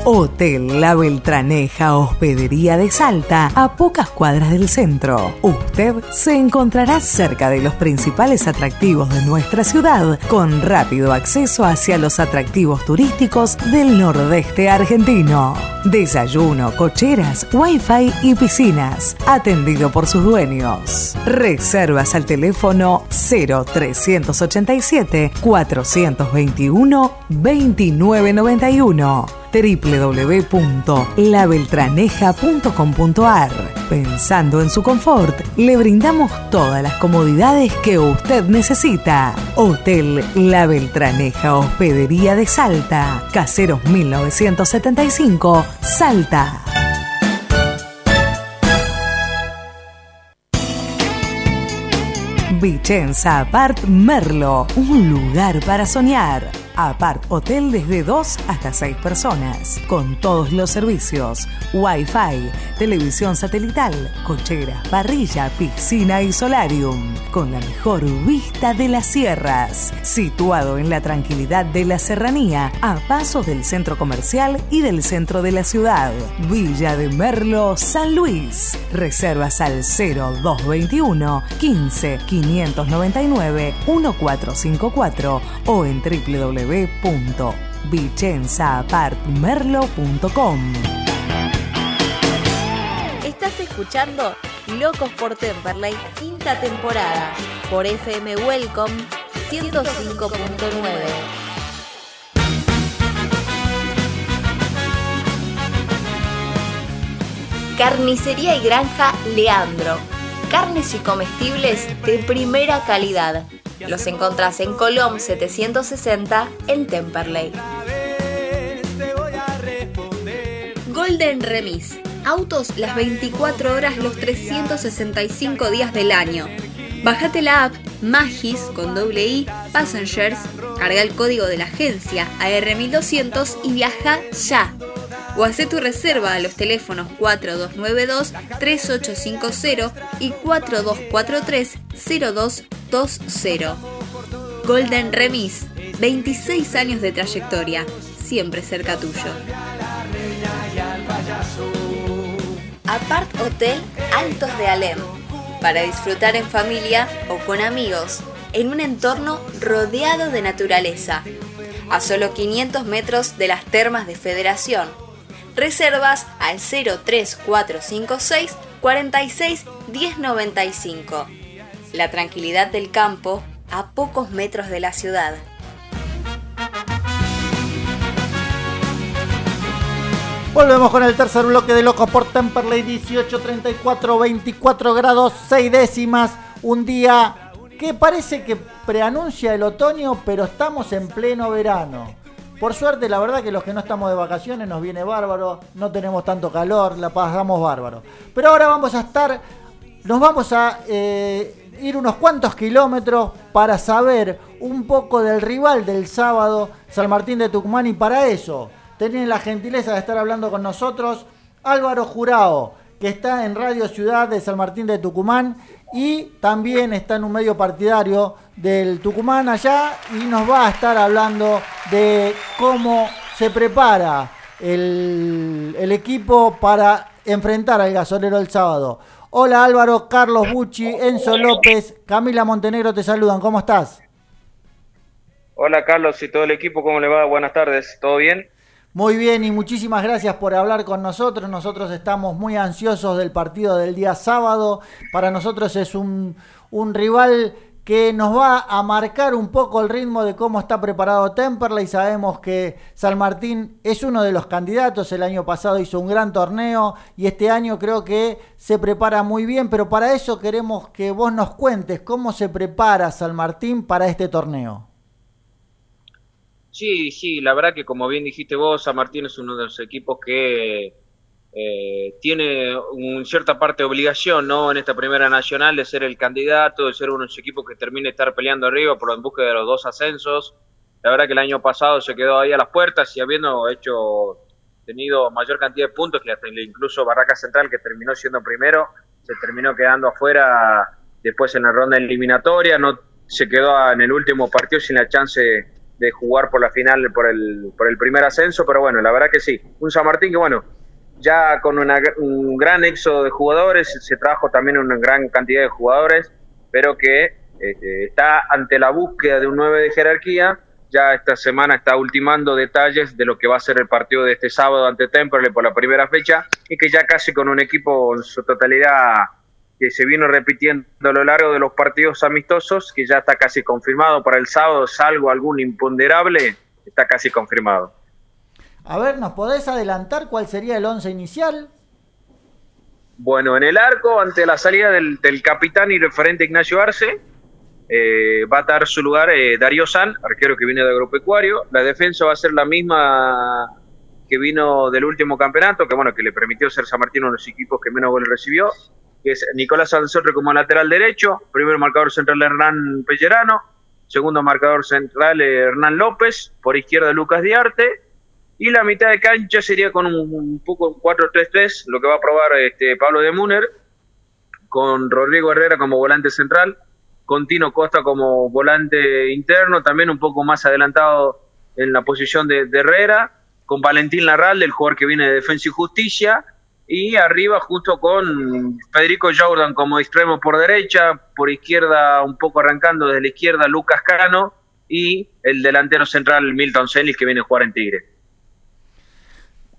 I: Hotel La Beltraneja Hospedería de Salta, a pocas cuadras del centro. Usted se encontrará cerca de los principales atractivos de nuestra ciudad, con rápido acceso hacia los atractivos turísticos del nordeste argentino. Desayuno, cocheras, wifi y piscinas, atendido por sus dueños. Reservas al teléfono 0387 421 2991 www.labeltraneja.com.ar. Pensando en su confort, le brindamos todas las comodidades que usted necesita. Hotel La Beltraneja Hospedería de Salta, Caseros 1975, Salta. Vicenza Apart Merlo, un lugar para soñar. Apart Hotel desde 2 hasta 6 personas, con todos los servicios, Wi-Fi, televisión satelital, cochera, parrilla, piscina y solarium, con la mejor vista de las sierras, situado en la tranquilidad de la serranía, a pasos del centro comercial y del centro de la ciudad, Villa de Merlo, San Luis. Reservas al 0221 15 599 1454 o en www www.vicenzaapartmerlo.com
E: Estás escuchando Locos por Temperley, quinta temporada, por FM Welcome 105.9. Carnicería y Granja Leandro. Carnes y comestibles de primera calidad los encontrás en Colom 760 en Temperley. Golden Remis. Autos las 24 horas los 365 días del año. Bájate la app Magis con doble I Passengers, carga el código de la agencia AR1200 y viaja ya. O hace tu reserva a los teléfonos 4292-3850 y 4243-02 20. Golden Remis, 26 años de trayectoria, siempre cerca tuyo. Apart Hotel Altos de Alem, para disfrutar en familia o con amigos, en un entorno rodeado de naturaleza, a solo 500 metros de las termas de Federación. Reservas al 03456 46 1095 la tranquilidad del campo a pocos metros de la ciudad.
F: Volvemos con el tercer bloque de Locos por Temperley, 18, 34, 24 grados, 6 décimas. Un día que parece que preanuncia el otoño, pero estamos en pleno verano. Por suerte, la verdad que los que no estamos de vacaciones nos viene bárbaro, no tenemos tanto calor, la pasamos bárbaro. Pero ahora vamos a estar, nos vamos a eh, ir unos cuantos kilómetros para saber un poco del rival del sábado, San Martín de Tucumán, y para eso tienen la gentileza de estar hablando con nosotros Álvaro Jurado, que está en Radio Ciudad de San Martín de Tucumán y también está en un medio partidario del Tucumán allá y nos va a estar hablando de cómo se prepara el, equipo para enfrentar al gasolero el sábado. Hola Álvaro, Carlos Bucci, Enzo López, Camila Montenegro te saludan, ¿cómo estás?
K: Hola Carlos y todo el equipo, ¿cómo le va? Buenas tardes, ¿todo bien?
F: Muy bien y muchísimas gracias por hablar con nosotros. Nosotros estamos muy ansiosos del partido del día sábado. Para nosotros es un, un rival que nos va a marcar un poco el ritmo de cómo está preparado Temperley. Sabemos que San Martín es uno de los candidatos, el año pasado hizo un gran torneo y este año creo que se prepara muy bien, pero para eso queremos que vos nos cuentes cómo se prepara San Martín para este torneo.
K: Sí, sí, la verdad que como bien dijiste vos, San Martín es uno de los equipos que eh, tiene una cierta parte de obligación ¿no? en esta primera nacional de ser el candidato, de ser uno de los equipos que termine de estar peleando arriba por en busca de los dos ascensos. La verdad que el año pasado se quedó ahí a las puertas y habiendo hecho tenido mayor cantidad de puntos que hasta incluso Barraca Central que terminó siendo primero se terminó quedando afuera después en la ronda eliminatoria no se quedó en el último partido sin la chance de jugar por la final por el por el primer ascenso pero bueno la verdad que sí un San Martín que bueno ya con un gran éxodo de jugadores, se trajo también una gran cantidad de jugadores, pero que este, está ante la búsqueda de un 9 de jerarquía. Ya esta semana está ultimando detalles de lo que va a ser el partido de este sábado ante Temperley por la primera fecha y que ya casi con un equipo en su totalidad que se vino repitiendo a lo largo de los partidos amistosos, que ya está casi confirmado para el sábado, salvo algún imponderable, está casi confirmado.
F: A ver, ¿nos podés adelantar cuál sería el once inicial?
K: Bueno, en el arco, ante la salida del, capitán y referente Ignacio Arce, eh, va a dar su lugar eh, Darío San, arquero que viene de agropecuario. La defensa va a ser la misma que vino del último campeonato, que bueno, que le permitió ser San Martín uno de los equipos que menos goles recibió, que es Nicolás Sanzorre como lateral derecho, primer marcador central Hernán Pellerano, segundo marcador central Hernán López, por izquierda Lucas Diarte, y la mitad de cancha sería con un, poco 4-3-3, lo que va a probar este Pablo de Muner, con Rodrigo Herrera como volante central, con Tino Costa como volante interno, también un poco más adelantado en la posición de, Herrera, con Valentín Larral, el jugador que viene de Defensa y Justicia, y arriba junto con Federico Jordan como extremo por derecha, por izquierda un poco arrancando desde la izquierda Lucas Cano y el delantero central Milton Celis que viene a jugar en Tigre.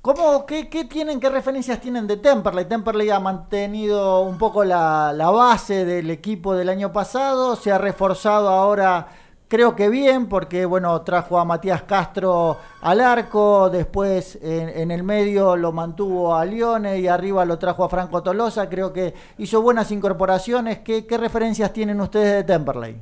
F: ¿Cómo, qué, tienen, qué referencias tienen de Temperley? Temperley ha mantenido un poco la, base del equipo del año pasado, se ha reforzado ahora creo que bien, porque bueno, trajo a Matías Castro al arco, después en, el medio lo mantuvo a Lione y arriba lo trajo a Franco Tolosa, creo que hizo buenas incorporaciones. ¿Qué, referencias tienen ustedes de Temperley?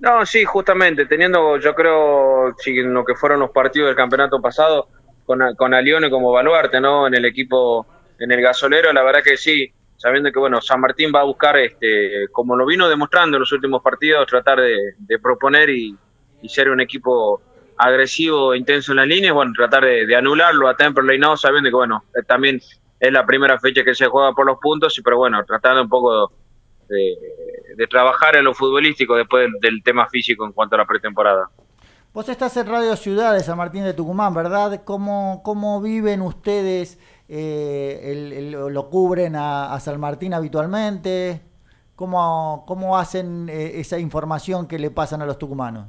K: No, sí, justamente, teniendo yo creo, lo que fueron los partidos del campeonato pasado, con, con Alione como baluarte, ¿no? En el equipo, en el gasolero, la verdad que sí, sabiendo que, bueno, San Martín va a buscar, este, como lo vino demostrando en los últimos partidos, tratar de, proponer y, ser un equipo agresivo e intenso en las líneas, bueno, tratar de, anularlo a Temperley, no, sabiendo que, bueno, eh, también es la primera fecha que se juega por los puntos, pero bueno, tratando un poco de, trabajar en lo futbolístico después del tema físico en cuanto a la pretemporada.
F: Vos estás en Radio Ciudad de San Martín de Tucumán, ¿verdad? ¿Cómo, cómo viven ustedes? Eh, ¿Lo cubren a, San Martín habitualmente? ¿Cómo, cómo hacen eh, esa información que le pasan a los tucumanos?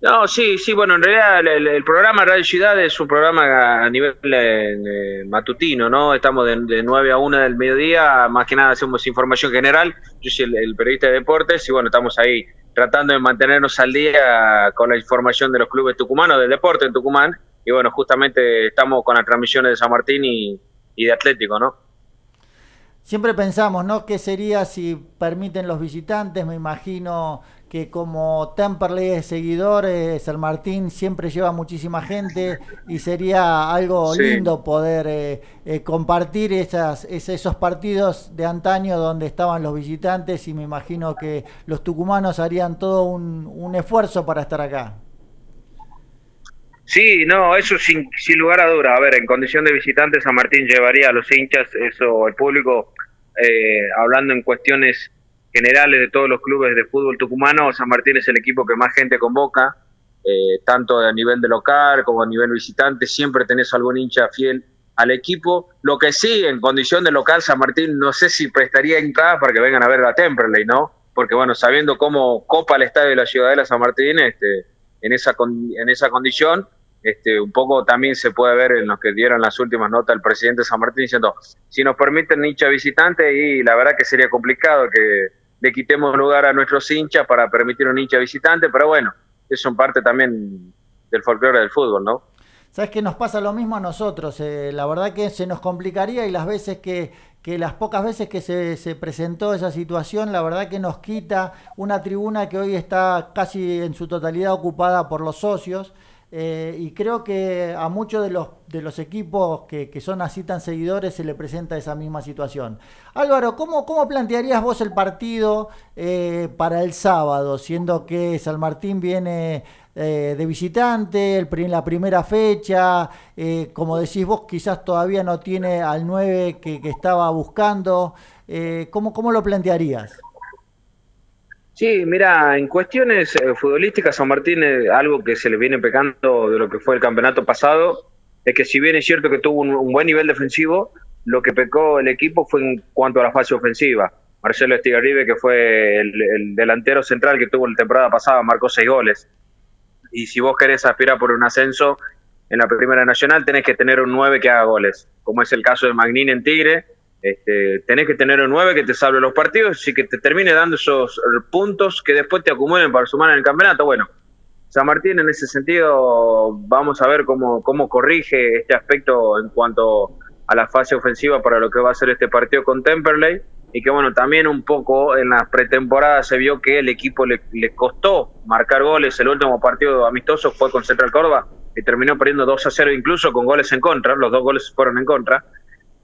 K: No, sí, sí, bueno, en realidad el, programa Radio Ciudad es un programa a nivel eh, matutino, ¿no? Estamos de, de, 9 a 1 del mediodía, más que nada hacemos información general, yo soy el periodista de deportes y bueno, estamos ahí tratando de mantenernos al día con la información de los clubes tucumanos, del deporte en Tucumán. Y bueno, justamente estamos con las transmisiones de San Martín y, de Atlético, ¿no?
F: Siempre pensamos, ¿no? ¿Qué sería si permiten los visitantes? Me imagino que como Temperley es seguidor, eh, San Martín siempre lleva muchísima gente y sería algo lindo poder eh, eh, compartir esas, esos partidos de antaño donde estaban los visitantes y me imagino que los tucumanos harían todo un, esfuerzo para estar acá.
K: Sí, no, eso sin, sin lugar a duda. A ver, en condición de visitante San Martín llevaría a los hinchas, eso, el público, hablando en cuestiones generales de todos los clubes de fútbol tucumano, San Martín es el equipo que más gente convoca, eh, tanto a nivel de local como a nivel visitante, siempre tenés algún hincha fiel al equipo. Lo que sí, en condición de local, San Martín no sé si prestaría entradas para que vengan a ver la Temperley, ¿no? Porque bueno, sabiendo cómo copa el estadio de la Ciudadela San Martín, este, en esa en esa condición, este, un poco también se puede ver en lo que dieron las últimas notas el presidente San Martín diciendo, si nos permiten hincha visitante, y la verdad que sería complicado que le quitemos lugar a nuestros hinchas para permitir un hincha visitante, pero bueno, eso es parte también del folclore del fútbol, ¿no?
F: Sabes que nos pasa lo mismo a nosotros, eh, la verdad que se nos complicaría y las veces que, que las pocas veces que se, se, presentó esa situación, la verdad que nos quita una tribuna que hoy está casi en su totalidad ocupada por los socios. Eh, y creo que a muchos de los, de los equipos que, que, son así tan seguidores se le presenta esa misma situación. Álvaro, ¿cómo, cómo plantearías vos el partido eh, para el sábado, siendo que San Martín viene eh, de visitante, el, la primera fecha, eh, como decís vos, quizás todavía no tiene al 9 que, que estaba buscando. Eh, ¿cómo, ¿Cómo lo plantearías?
K: Sí, mira, en cuestiones eh, futbolísticas, San Martín, eh, algo que se le viene pegando de lo que fue el campeonato pasado, es que si bien es cierto que tuvo un, buen nivel defensivo, lo que pecó el equipo fue en cuanto a la fase ofensiva. Marcelo Estigarribe, que fue el, el, delantero central que tuvo la temporada pasada, marcó seis goles. Y si vos querés aspirar por un ascenso en la Primera Nacional, tenés que tener un 9 que haga goles, como es el caso de Magnín en Tigre, este, tenés que tener un 9 que te salve los partidos y que te termine dando esos puntos que después te acumulen para sumar en el campeonato. Bueno, San Martín en ese sentido vamos a ver cómo, cómo corrige este aspecto en cuanto a la fase ofensiva para lo que va a ser este partido con Temperley. Y que bueno, también un poco en la pretemporada se vio que el equipo le, le costó marcar goles, el último partido amistoso fue con Central Córdoba y terminó perdiendo 2 a 0 incluso con goles en contra, los dos goles fueron en contra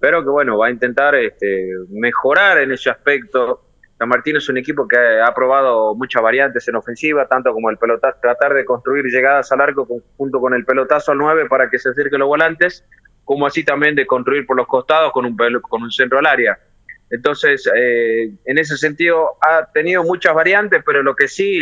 K: pero que bueno, va a intentar este, mejorar en ese aspecto. San Martín es un equipo que ha probado muchas variantes en ofensiva, tanto como el pelotazo, tratar de construir llegadas al arco junto con el pelotazo al 9 para que se acerquen los volantes, como así también de construir por los costados con un, con un centro al área. Entonces, eh, en ese sentido, ha tenido muchas variantes, pero lo que sí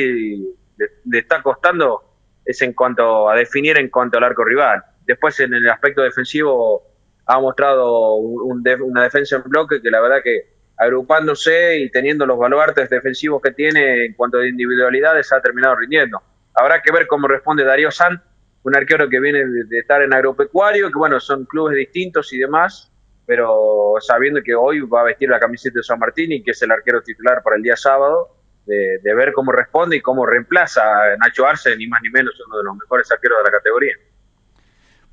K: le, le está costando es en cuanto a definir en cuanto al arco rival. Después, en el aspecto defensivo, ha mostrado un una defensa en bloque que la verdad que agrupándose y teniendo los baluartes defensivos que tiene en cuanto a individualidades ha terminado rindiendo. Habrá que ver cómo responde Darío San, un arquero que viene de, de estar en agropecuario, que bueno, son clubes distintos y demás, pero sabiendo que hoy va a vestir la camiseta de San Martín y que es el arquero titular para el día sábado, de, de ver cómo responde y cómo reemplaza a Nacho Arce, ni más ni menos uno de los mejores arqueros de la categoría.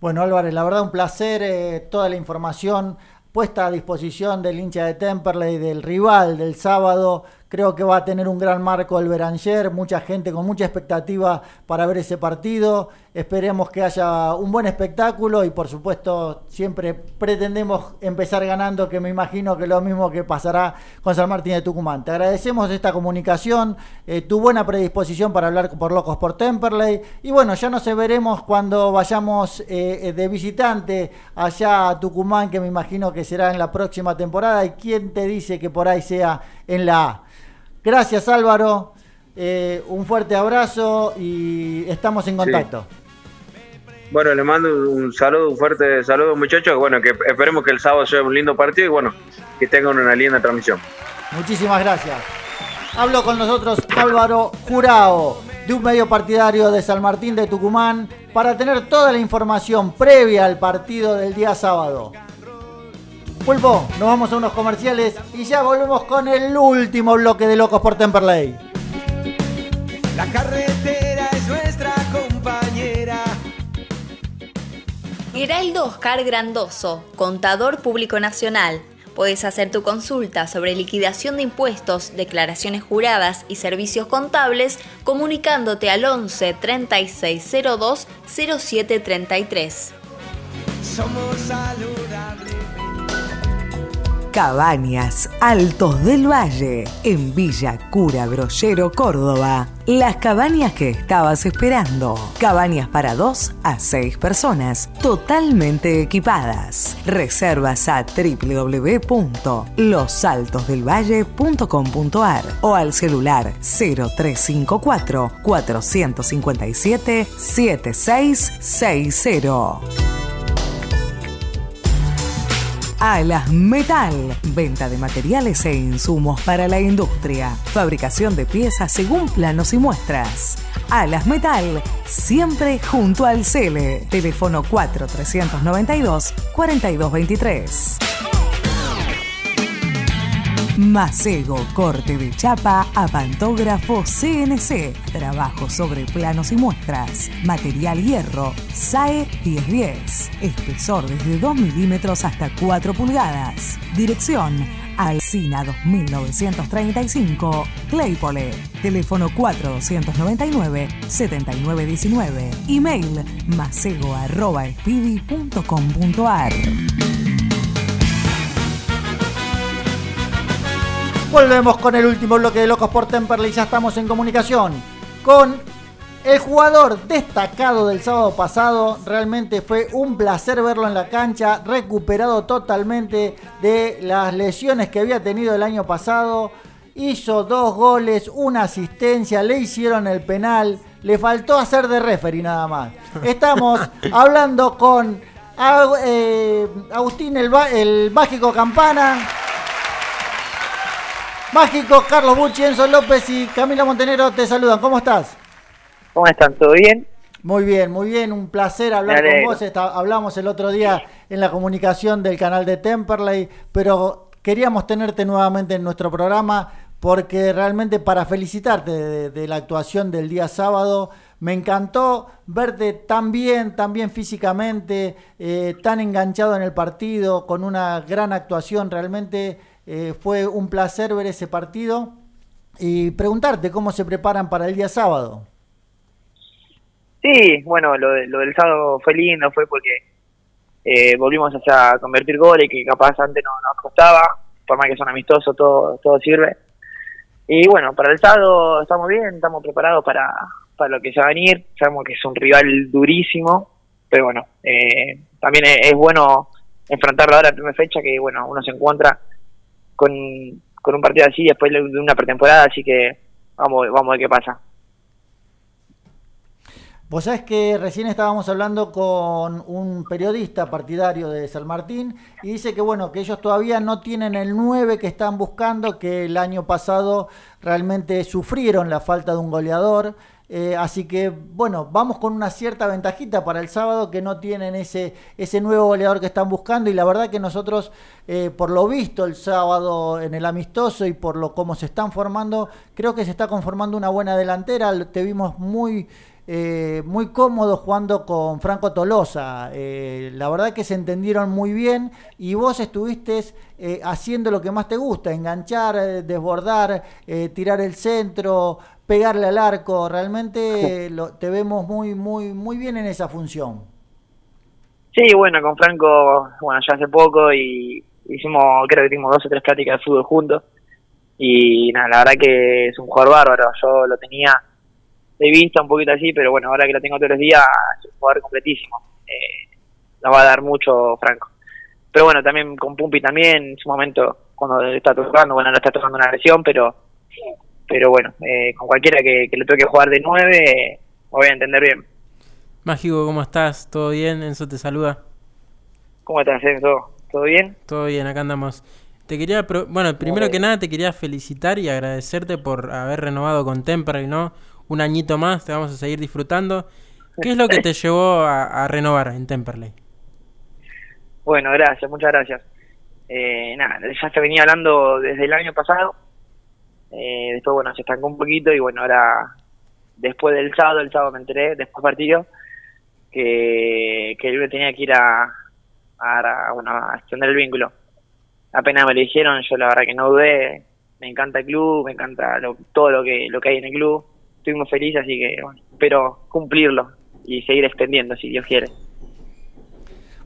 F: Bueno, Álvarez, la verdad un placer, eh, toda la información puesta a disposición del hincha de Temperley, del rival del sábado. Creo que va a tener un gran marco el Beranger, mucha gente con mucha expectativa para ver ese partido. Esperemos que haya un buen espectáculo y por supuesto siempre pretendemos empezar ganando, que me imagino que lo mismo que pasará con San Martín de Tucumán. Te agradecemos esta comunicación, eh, tu buena predisposición para hablar por Locos por Temperley y bueno, ya nos veremos cuando vayamos eh, de visitante allá a Tucumán, que me imagino que será en la próxima temporada y quién te dice que por ahí sea en la A. Gracias Álvaro, eh, un fuerte abrazo y estamos en contacto.
K: Sí. Bueno, le mando un saludo, un fuerte saludo muchachos, bueno, que esperemos que el sábado sea un lindo partido y bueno, que tengan una linda transmisión.
F: Muchísimas gracias. Hablo con nosotros Álvaro Jurao, de un medio partidario de San Martín de Tucumán, para tener toda la información previa al partido del día sábado. Pulpo, nos vamos a unos comerciales y ya volvemos con el último bloque de Locos por Temperley.
D: La carretera es nuestra compañera.
E: Geraldo Oscar Grandoso, contador público nacional. Puedes hacer tu consulta sobre liquidación de impuestos, declaraciones juradas y servicios contables comunicándote al 11 3602 0733.
D: Somos saludables.
I: Cabañas Altos del Valle, en Villa Cura Brollero, Córdoba. Las cabañas que estabas esperando. Cabañas para dos a seis personas, totalmente equipadas. Reservas a www.losaltosdelvalle.com.ar o al celular 0354 457 7660. Alas Metal, venta de materiales e insumos para la industria, fabricación de piezas según planos y muestras. Alas Metal, siempre junto al Cele. Teléfono 4392 4223. Macego, corte de chapa a pantógrafo CNC. Trabajo sobre planos y muestras. Material hierro, SAE 1010. Espesor desde 2 milímetros hasta 4 pulgadas. Dirección Alcina 2935, Claypole. Teléfono 4299-7919. Email macego.speedy.com.ar.
F: Volvemos con el último bloque de Locos por Temperley. Ya estamos en comunicación con el jugador destacado del sábado pasado. Realmente fue un placer verlo en la cancha, recuperado totalmente de las lesiones que había tenido el año pasado. Hizo dos goles, una asistencia, le hicieron el penal. Le faltó hacer de referee nada más. Estamos hablando con eh, Agustín el, el Mágico Campana. Mágico, Carlos Bucci, Enzo López y Camila Montenegro te saludan. ¿Cómo estás?
L: ¿Cómo están? ¿Todo bien?
F: Muy bien, muy bien. Un placer hablar con vos. hablamos el otro día en la comunicación del canal de Temperley, pero queríamos tenerte nuevamente en nuestro programa porque realmente para felicitarte de, la actuación del día sábado, me encantó verte tan bien, tan bien físicamente, eh, tan enganchado en el partido, con una gran actuación. Realmente eh, fue un placer ver ese partido y preguntarte cómo se preparan para el día sábado.
L: Sí, bueno, lo, del sábado fue lindo, fue porque eh, volvimos a convertir goles que capaz antes no nos costaba, por más que son amistosos, todo, todo sirve. Y bueno, para el sábado estamos bien, estamos preparados para, para lo que se va a venir, sabemos que es un rival durísimo, pero bueno, eh, también es, bueno enfrentarlo ahora en primera fecha, que bueno, uno se encuentra con, con un partido así después de una pretemporada, así que vamos, vamos a ver qué pasa.
F: Vos sabés que recién estábamos hablando con un periodista partidario de San Martín y dice que bueno, que ellos todavía no tienen el 9 que están buscando, que el año pasado realmente sufrieron la falta de un goleador. Eh, así que, bueno, vamos con una cierta ventajita para el sábado que no tienen ese, ese nuevo goleador que están buscando. Y la verdad que nosotros, eh, por lo visto el sábado en el amistoso y por lo cómo se están formando, creo que se está conformando una buena delantera. Te vimos muy, eh, muy cómodo jugando con Franco Tolosa. la verdad que se entendieron muy bien y vos estuviste haciendo lo que más te gusta, enganchar, desbordar, tirar el centro pegarle al arco, realmente lo, te vemos muy, muy, muy bien en esa función.
L: Sí, bueno, con Franco, bueno, ya hace poco y hicimos, creo que tuvimos dos o tres prácticas de fútbol juntos. Y nada, la verdad que es un jugador bárbaro, yo lo tenía de vista un poquito así, pero bueno, ahora que lo tengo todos los días, es un jugador completísimo, eh, nos va a dar mucho Franco. Pero bueno, también con Pumpi también, en su momento, cuando está tocando, bueno, no está tocando una lesión, pero pero bueno, eh, con cualquiera que, le toque jugar de nueve, voy a entender bien.
G: Mágico, ¿cómo estás? ¿Todo bien? Enzo te saluda.
L: ¿Cómo estás, Enzo? ¿Todo bien?
G: Todo bien, acá andamos. Te quería, bueno, primero que nada te quería felicitar y agradecerte por haber renovado con Temperley, ¿no? Un añito más, te vamos a seguir disfrutando. ¿Qué es lo que te llevó a, renovar en Temperley?
L: Bueno, gracias, muchas gracias. Eh, nada, ya te venía hablando desde el año pasado eh, después, bueno, se estancó un poquito y bueno, ahora después del sábado, el sábado me enteré, después partido, que, que yo tenía que ir a, a, bueno, a extender el vínculo. Apenas me lo dijeron, yo la verdad que no dudé, me encanta el club, me encanta todo lo que, lo que hay en el club, estoy muy feliz, así que bueno, espero cumplirlo y seguir extendiendo si Dios quiere.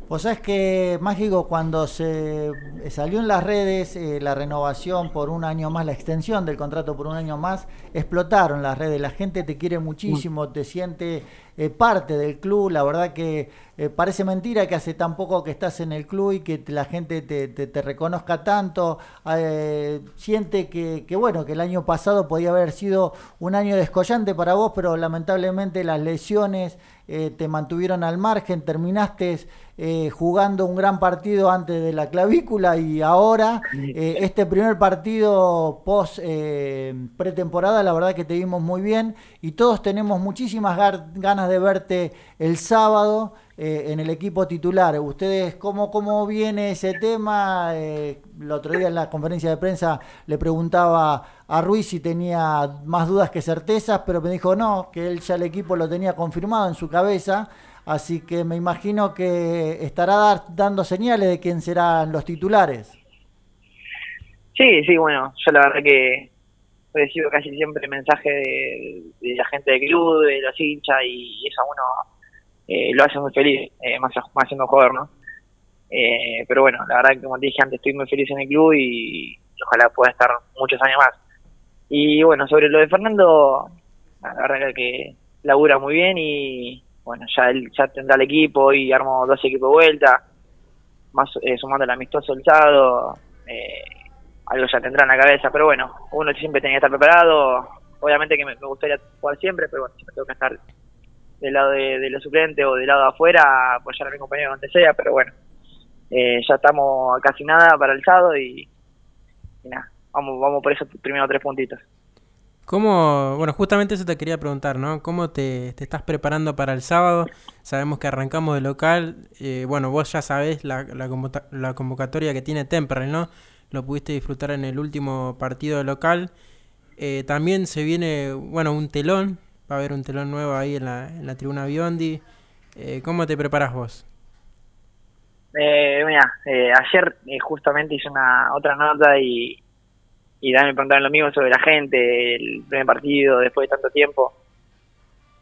F: Vos sabés que, Mágico, cuando se salió en las redes eh, la renovación por un año más, la extensión del contrato por un año más, explotaron las redes. La gente te quiere muchísimo, te siente eh, parte del club. La verdad que eh, parece mentira que hace tan poco que estás en el club y que la gente te, reconozca tanto. siente que, que, bueno, que el año pasado podía haber sido un año descollante para vos, pero lamentablemente las lesiones te mantuvieron al margen, terminaste eh, jugando un gran partido antes de la clavícula y ahora eh, este primer partido post eh, pretemporada, la verdad que te vimos muy bien y todos tenemos muchísimas ganas de verte el sábado eh, en el equipo titular. ¿Ustedes cómo, cómo viene ese tema? Eh, el otro día en la conferencia de prensa le preguntaba a Ruiz si tenía más dudas que certezas, pero me dijo no, que él ya el equipo lo tenía confirmado en su cabeza. Así que me imagino que estará dando señales de quién serán los titulares.
L: Sí, sí, bueno, yo la verdad que recibo casi siempre mensajes de, la gente del club, de los hinchas, y eso a uno eh, lo hace muy feliz, eh, más, más siendo jugador, ¿no? Eh, pero bueno, la verdad que como te dije antes, estoy muy feliz en el club y, ojalá pueda estar muchos años más. Y bueno, sobre lo de Fernando, la verdad que labura muy bien y bueno, ya él ya tendrá el equipo y armó dos equipos de vuelta, más sumando el amistoso el sábado, algo ya tendrá en la cabeza, pero bueno, uno siempre tiene que estar preparado, obviamente que me, gustaría jugar siempre, pero bueno, siempre tengo que estar del lado de, los suplentes o del lado de afuera, apoyar a mi compañero donde sea, pero bueno, eh, ya estamos casi nada para el sábado y, nada, vamos, vamos por esos primeros tres puntitos.
G: ¿Cómo, bueno, justamente eso te quería preguntar, ¿no? ¿Cómo te, estás preparando para el sábado? Sabemos que arrancamos de local, eh, bueno, vos ya sabés la, la, convocatoria que tiene Temperley, ¿no? Lo pudiste disfrutar en el último partido local. Eh, también se viene, bueno, un telón va a haber un telón nuevo ahí en la, en la tribuna Biondi. Eh, ¿Cómo te preparas vos?
L: Eh, mira, eh, ayer eh, justamente hice una otra nota y, y me preguntaron lo mismo sobre la gente, el primer partido después de tanto tiempo.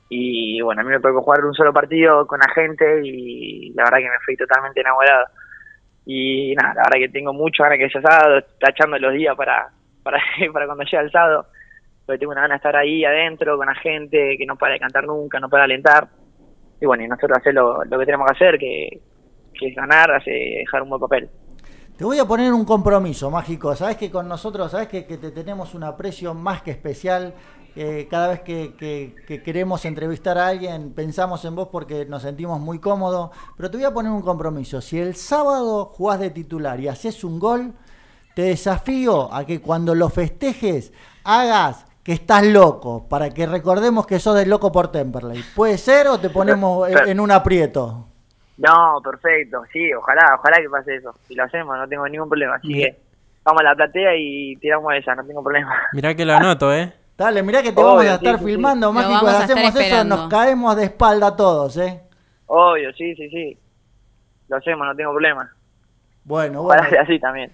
L: Y bueno, a mí me tocó jugar un solo partido con la gente y la verdad que me fui totalmente enamorado. Y nada, la verdad que tengo mucho ganas que sea sábado, tachando los días para, para, para cuando llegue el sábado porque tengo una gana de estar ahí adentro con la gente que no para de cantar nunca, no para alentar. Y bueno, y nosotros hacer lo, que tenemos que hacer, que, es ganar, hace, dejar un buen papel.
F: Te voy a poner un compromiso mágico. Sabes que con nosotros, sabes que, te tenemos un aprecio más que especial. cada vez que, queremos entrevistar a alguien, pensamos en vos porque nos sentimos muy cómodos. Pero te voy a poner un compromiso. Si el sábado jugás de titular y haces un gol, te desafío a que cuando lo festejes hagas que estás loco, para que recordemos que sos del loco por Temperley. ¿Puede ser o te ponemos en un aprieto?
L: No, perfecto, sí, ojalá, ojalá que pase eso. Si lo hacemos, no tengo ningún problema. Así que vamos a la platea y tiramos esa, no tengo problema.
G: Mirá que lo anoto, ¿eh?
F: Dale, mirá que te vamos a estar filmando, más que cuando hacemos eso nos caemos de espalda todos, ¿eh?
L: Obvio, sí, sí, sí. Lo hacemos, no tengo problema.
F: Bueno, bueno.
L: así también.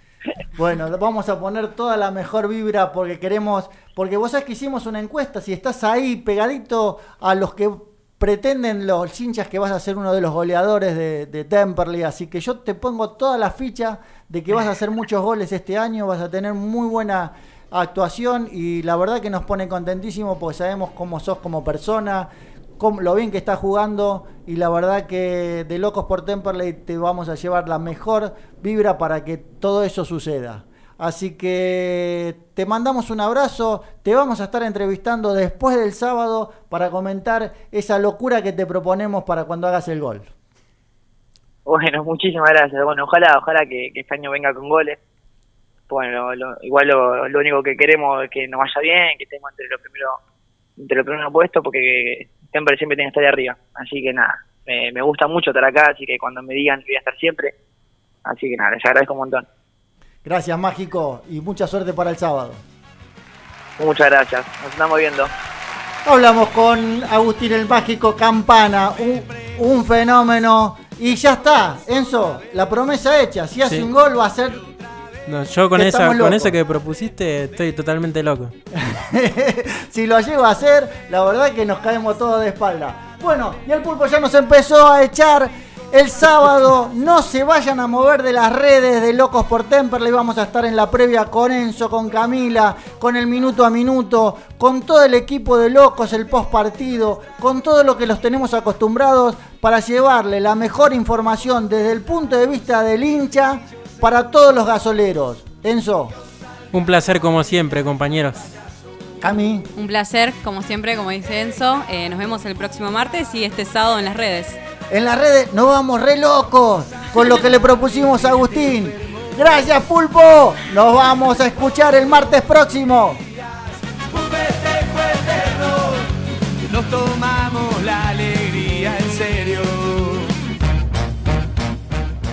F: Bueno, vamos a poner toda la mejor vibra porque queremos, porque vos sabés que hicimos una encuesta, si estás ahí pegadito a los que pretenden los hinchas que vas a ser uno de los goleadores de, de Temperley, así que yo te pongo toda la ficha de que vas a hacer muchos goles este año, vas a tener muy buena actuación y la verdad que nos pone contentísimo porque sabemos cómo sos como persona, lo bien que está jugando y la verdad que de Locos por Temperley te vamos a llevar la mejor vibra para que todo eso suceda. Así que te mandamos un abrazo, te vamos a estar entrevistando después del sábado para comentar esa locura que te proponemos para cuando hagas el gol.
L: Bueno, muchísimas gracias. Bueno, ojalá, ojalá que, este año venga con goles. Bueno, igual lo, único que queremos es que nos vaya bien, que estemos entre los primeros entre los primeros puestos, porque siempre siempre tiene que estar ahí arriba. Así que nada, me, gusta mucho estar acá, así que cuando me digan voy a estar siempre. Así que nada, les agradezco un montón.
F: Gracias, Mágico, y mucha suerte para el sábado.
L: Muchas gracias, nos estamos viendo.
F: Hablamos con Agustín el Mágico Campana, un, fenómeno. Y ya está, Enzo, la promesa hecha. Si hace un gol va a ser
G: no, yo con esa, con eso que propusiste estoy totalmente loco.
F: si lo llego a hacer, la verdad que nos caemos todos de espalda. Bueno, y el pulpo ya nos empezó a echar el sábado. No se vayan a mover de las redes de Locos por Temperley. Vamos a estar en la previa con Enzo, con Camila, con el minuto a minuto, con todo el equipo de Locos, el post partido, con todo lo que los tenemos acostumbrados para llevarle la mejor información desde el punto de vista del hincha para todos los gasoleros. Enzo.
G: Un placer como siempre, compañeros.
F: Cami.
H: Un placer, como siempre, como dice Enzo. Eh, nos vemos el próximo martes y este sábado en las redes.
F: En las redes nos vamos re locos con lo que le propusimos a Agustín. Gracias, Pulpo. Nos vamos a escuchar el martes próximo.
D: Nos tomamos la alegría en serio.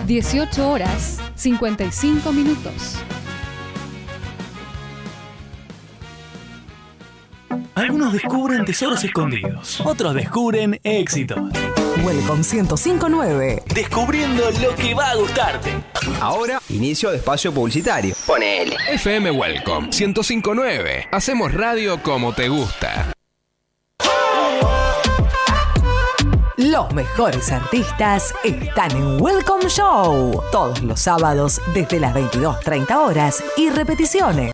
M: 18 horas. 55 minutos.
A: Algunos descubren tesoros escondidos, otros descubren éxito.
I: Welcome 1059.
A: Descubriendo lo que va a gustarte.
N: Ahora, inicio de espacio publicitario. Ponele.
O: FM Welcome 1059. Hacemos radio como te gusta.
I: Los mejores artistas están en Welcome Show. Todos los sábados desde las 22.30 horas y repeticiones.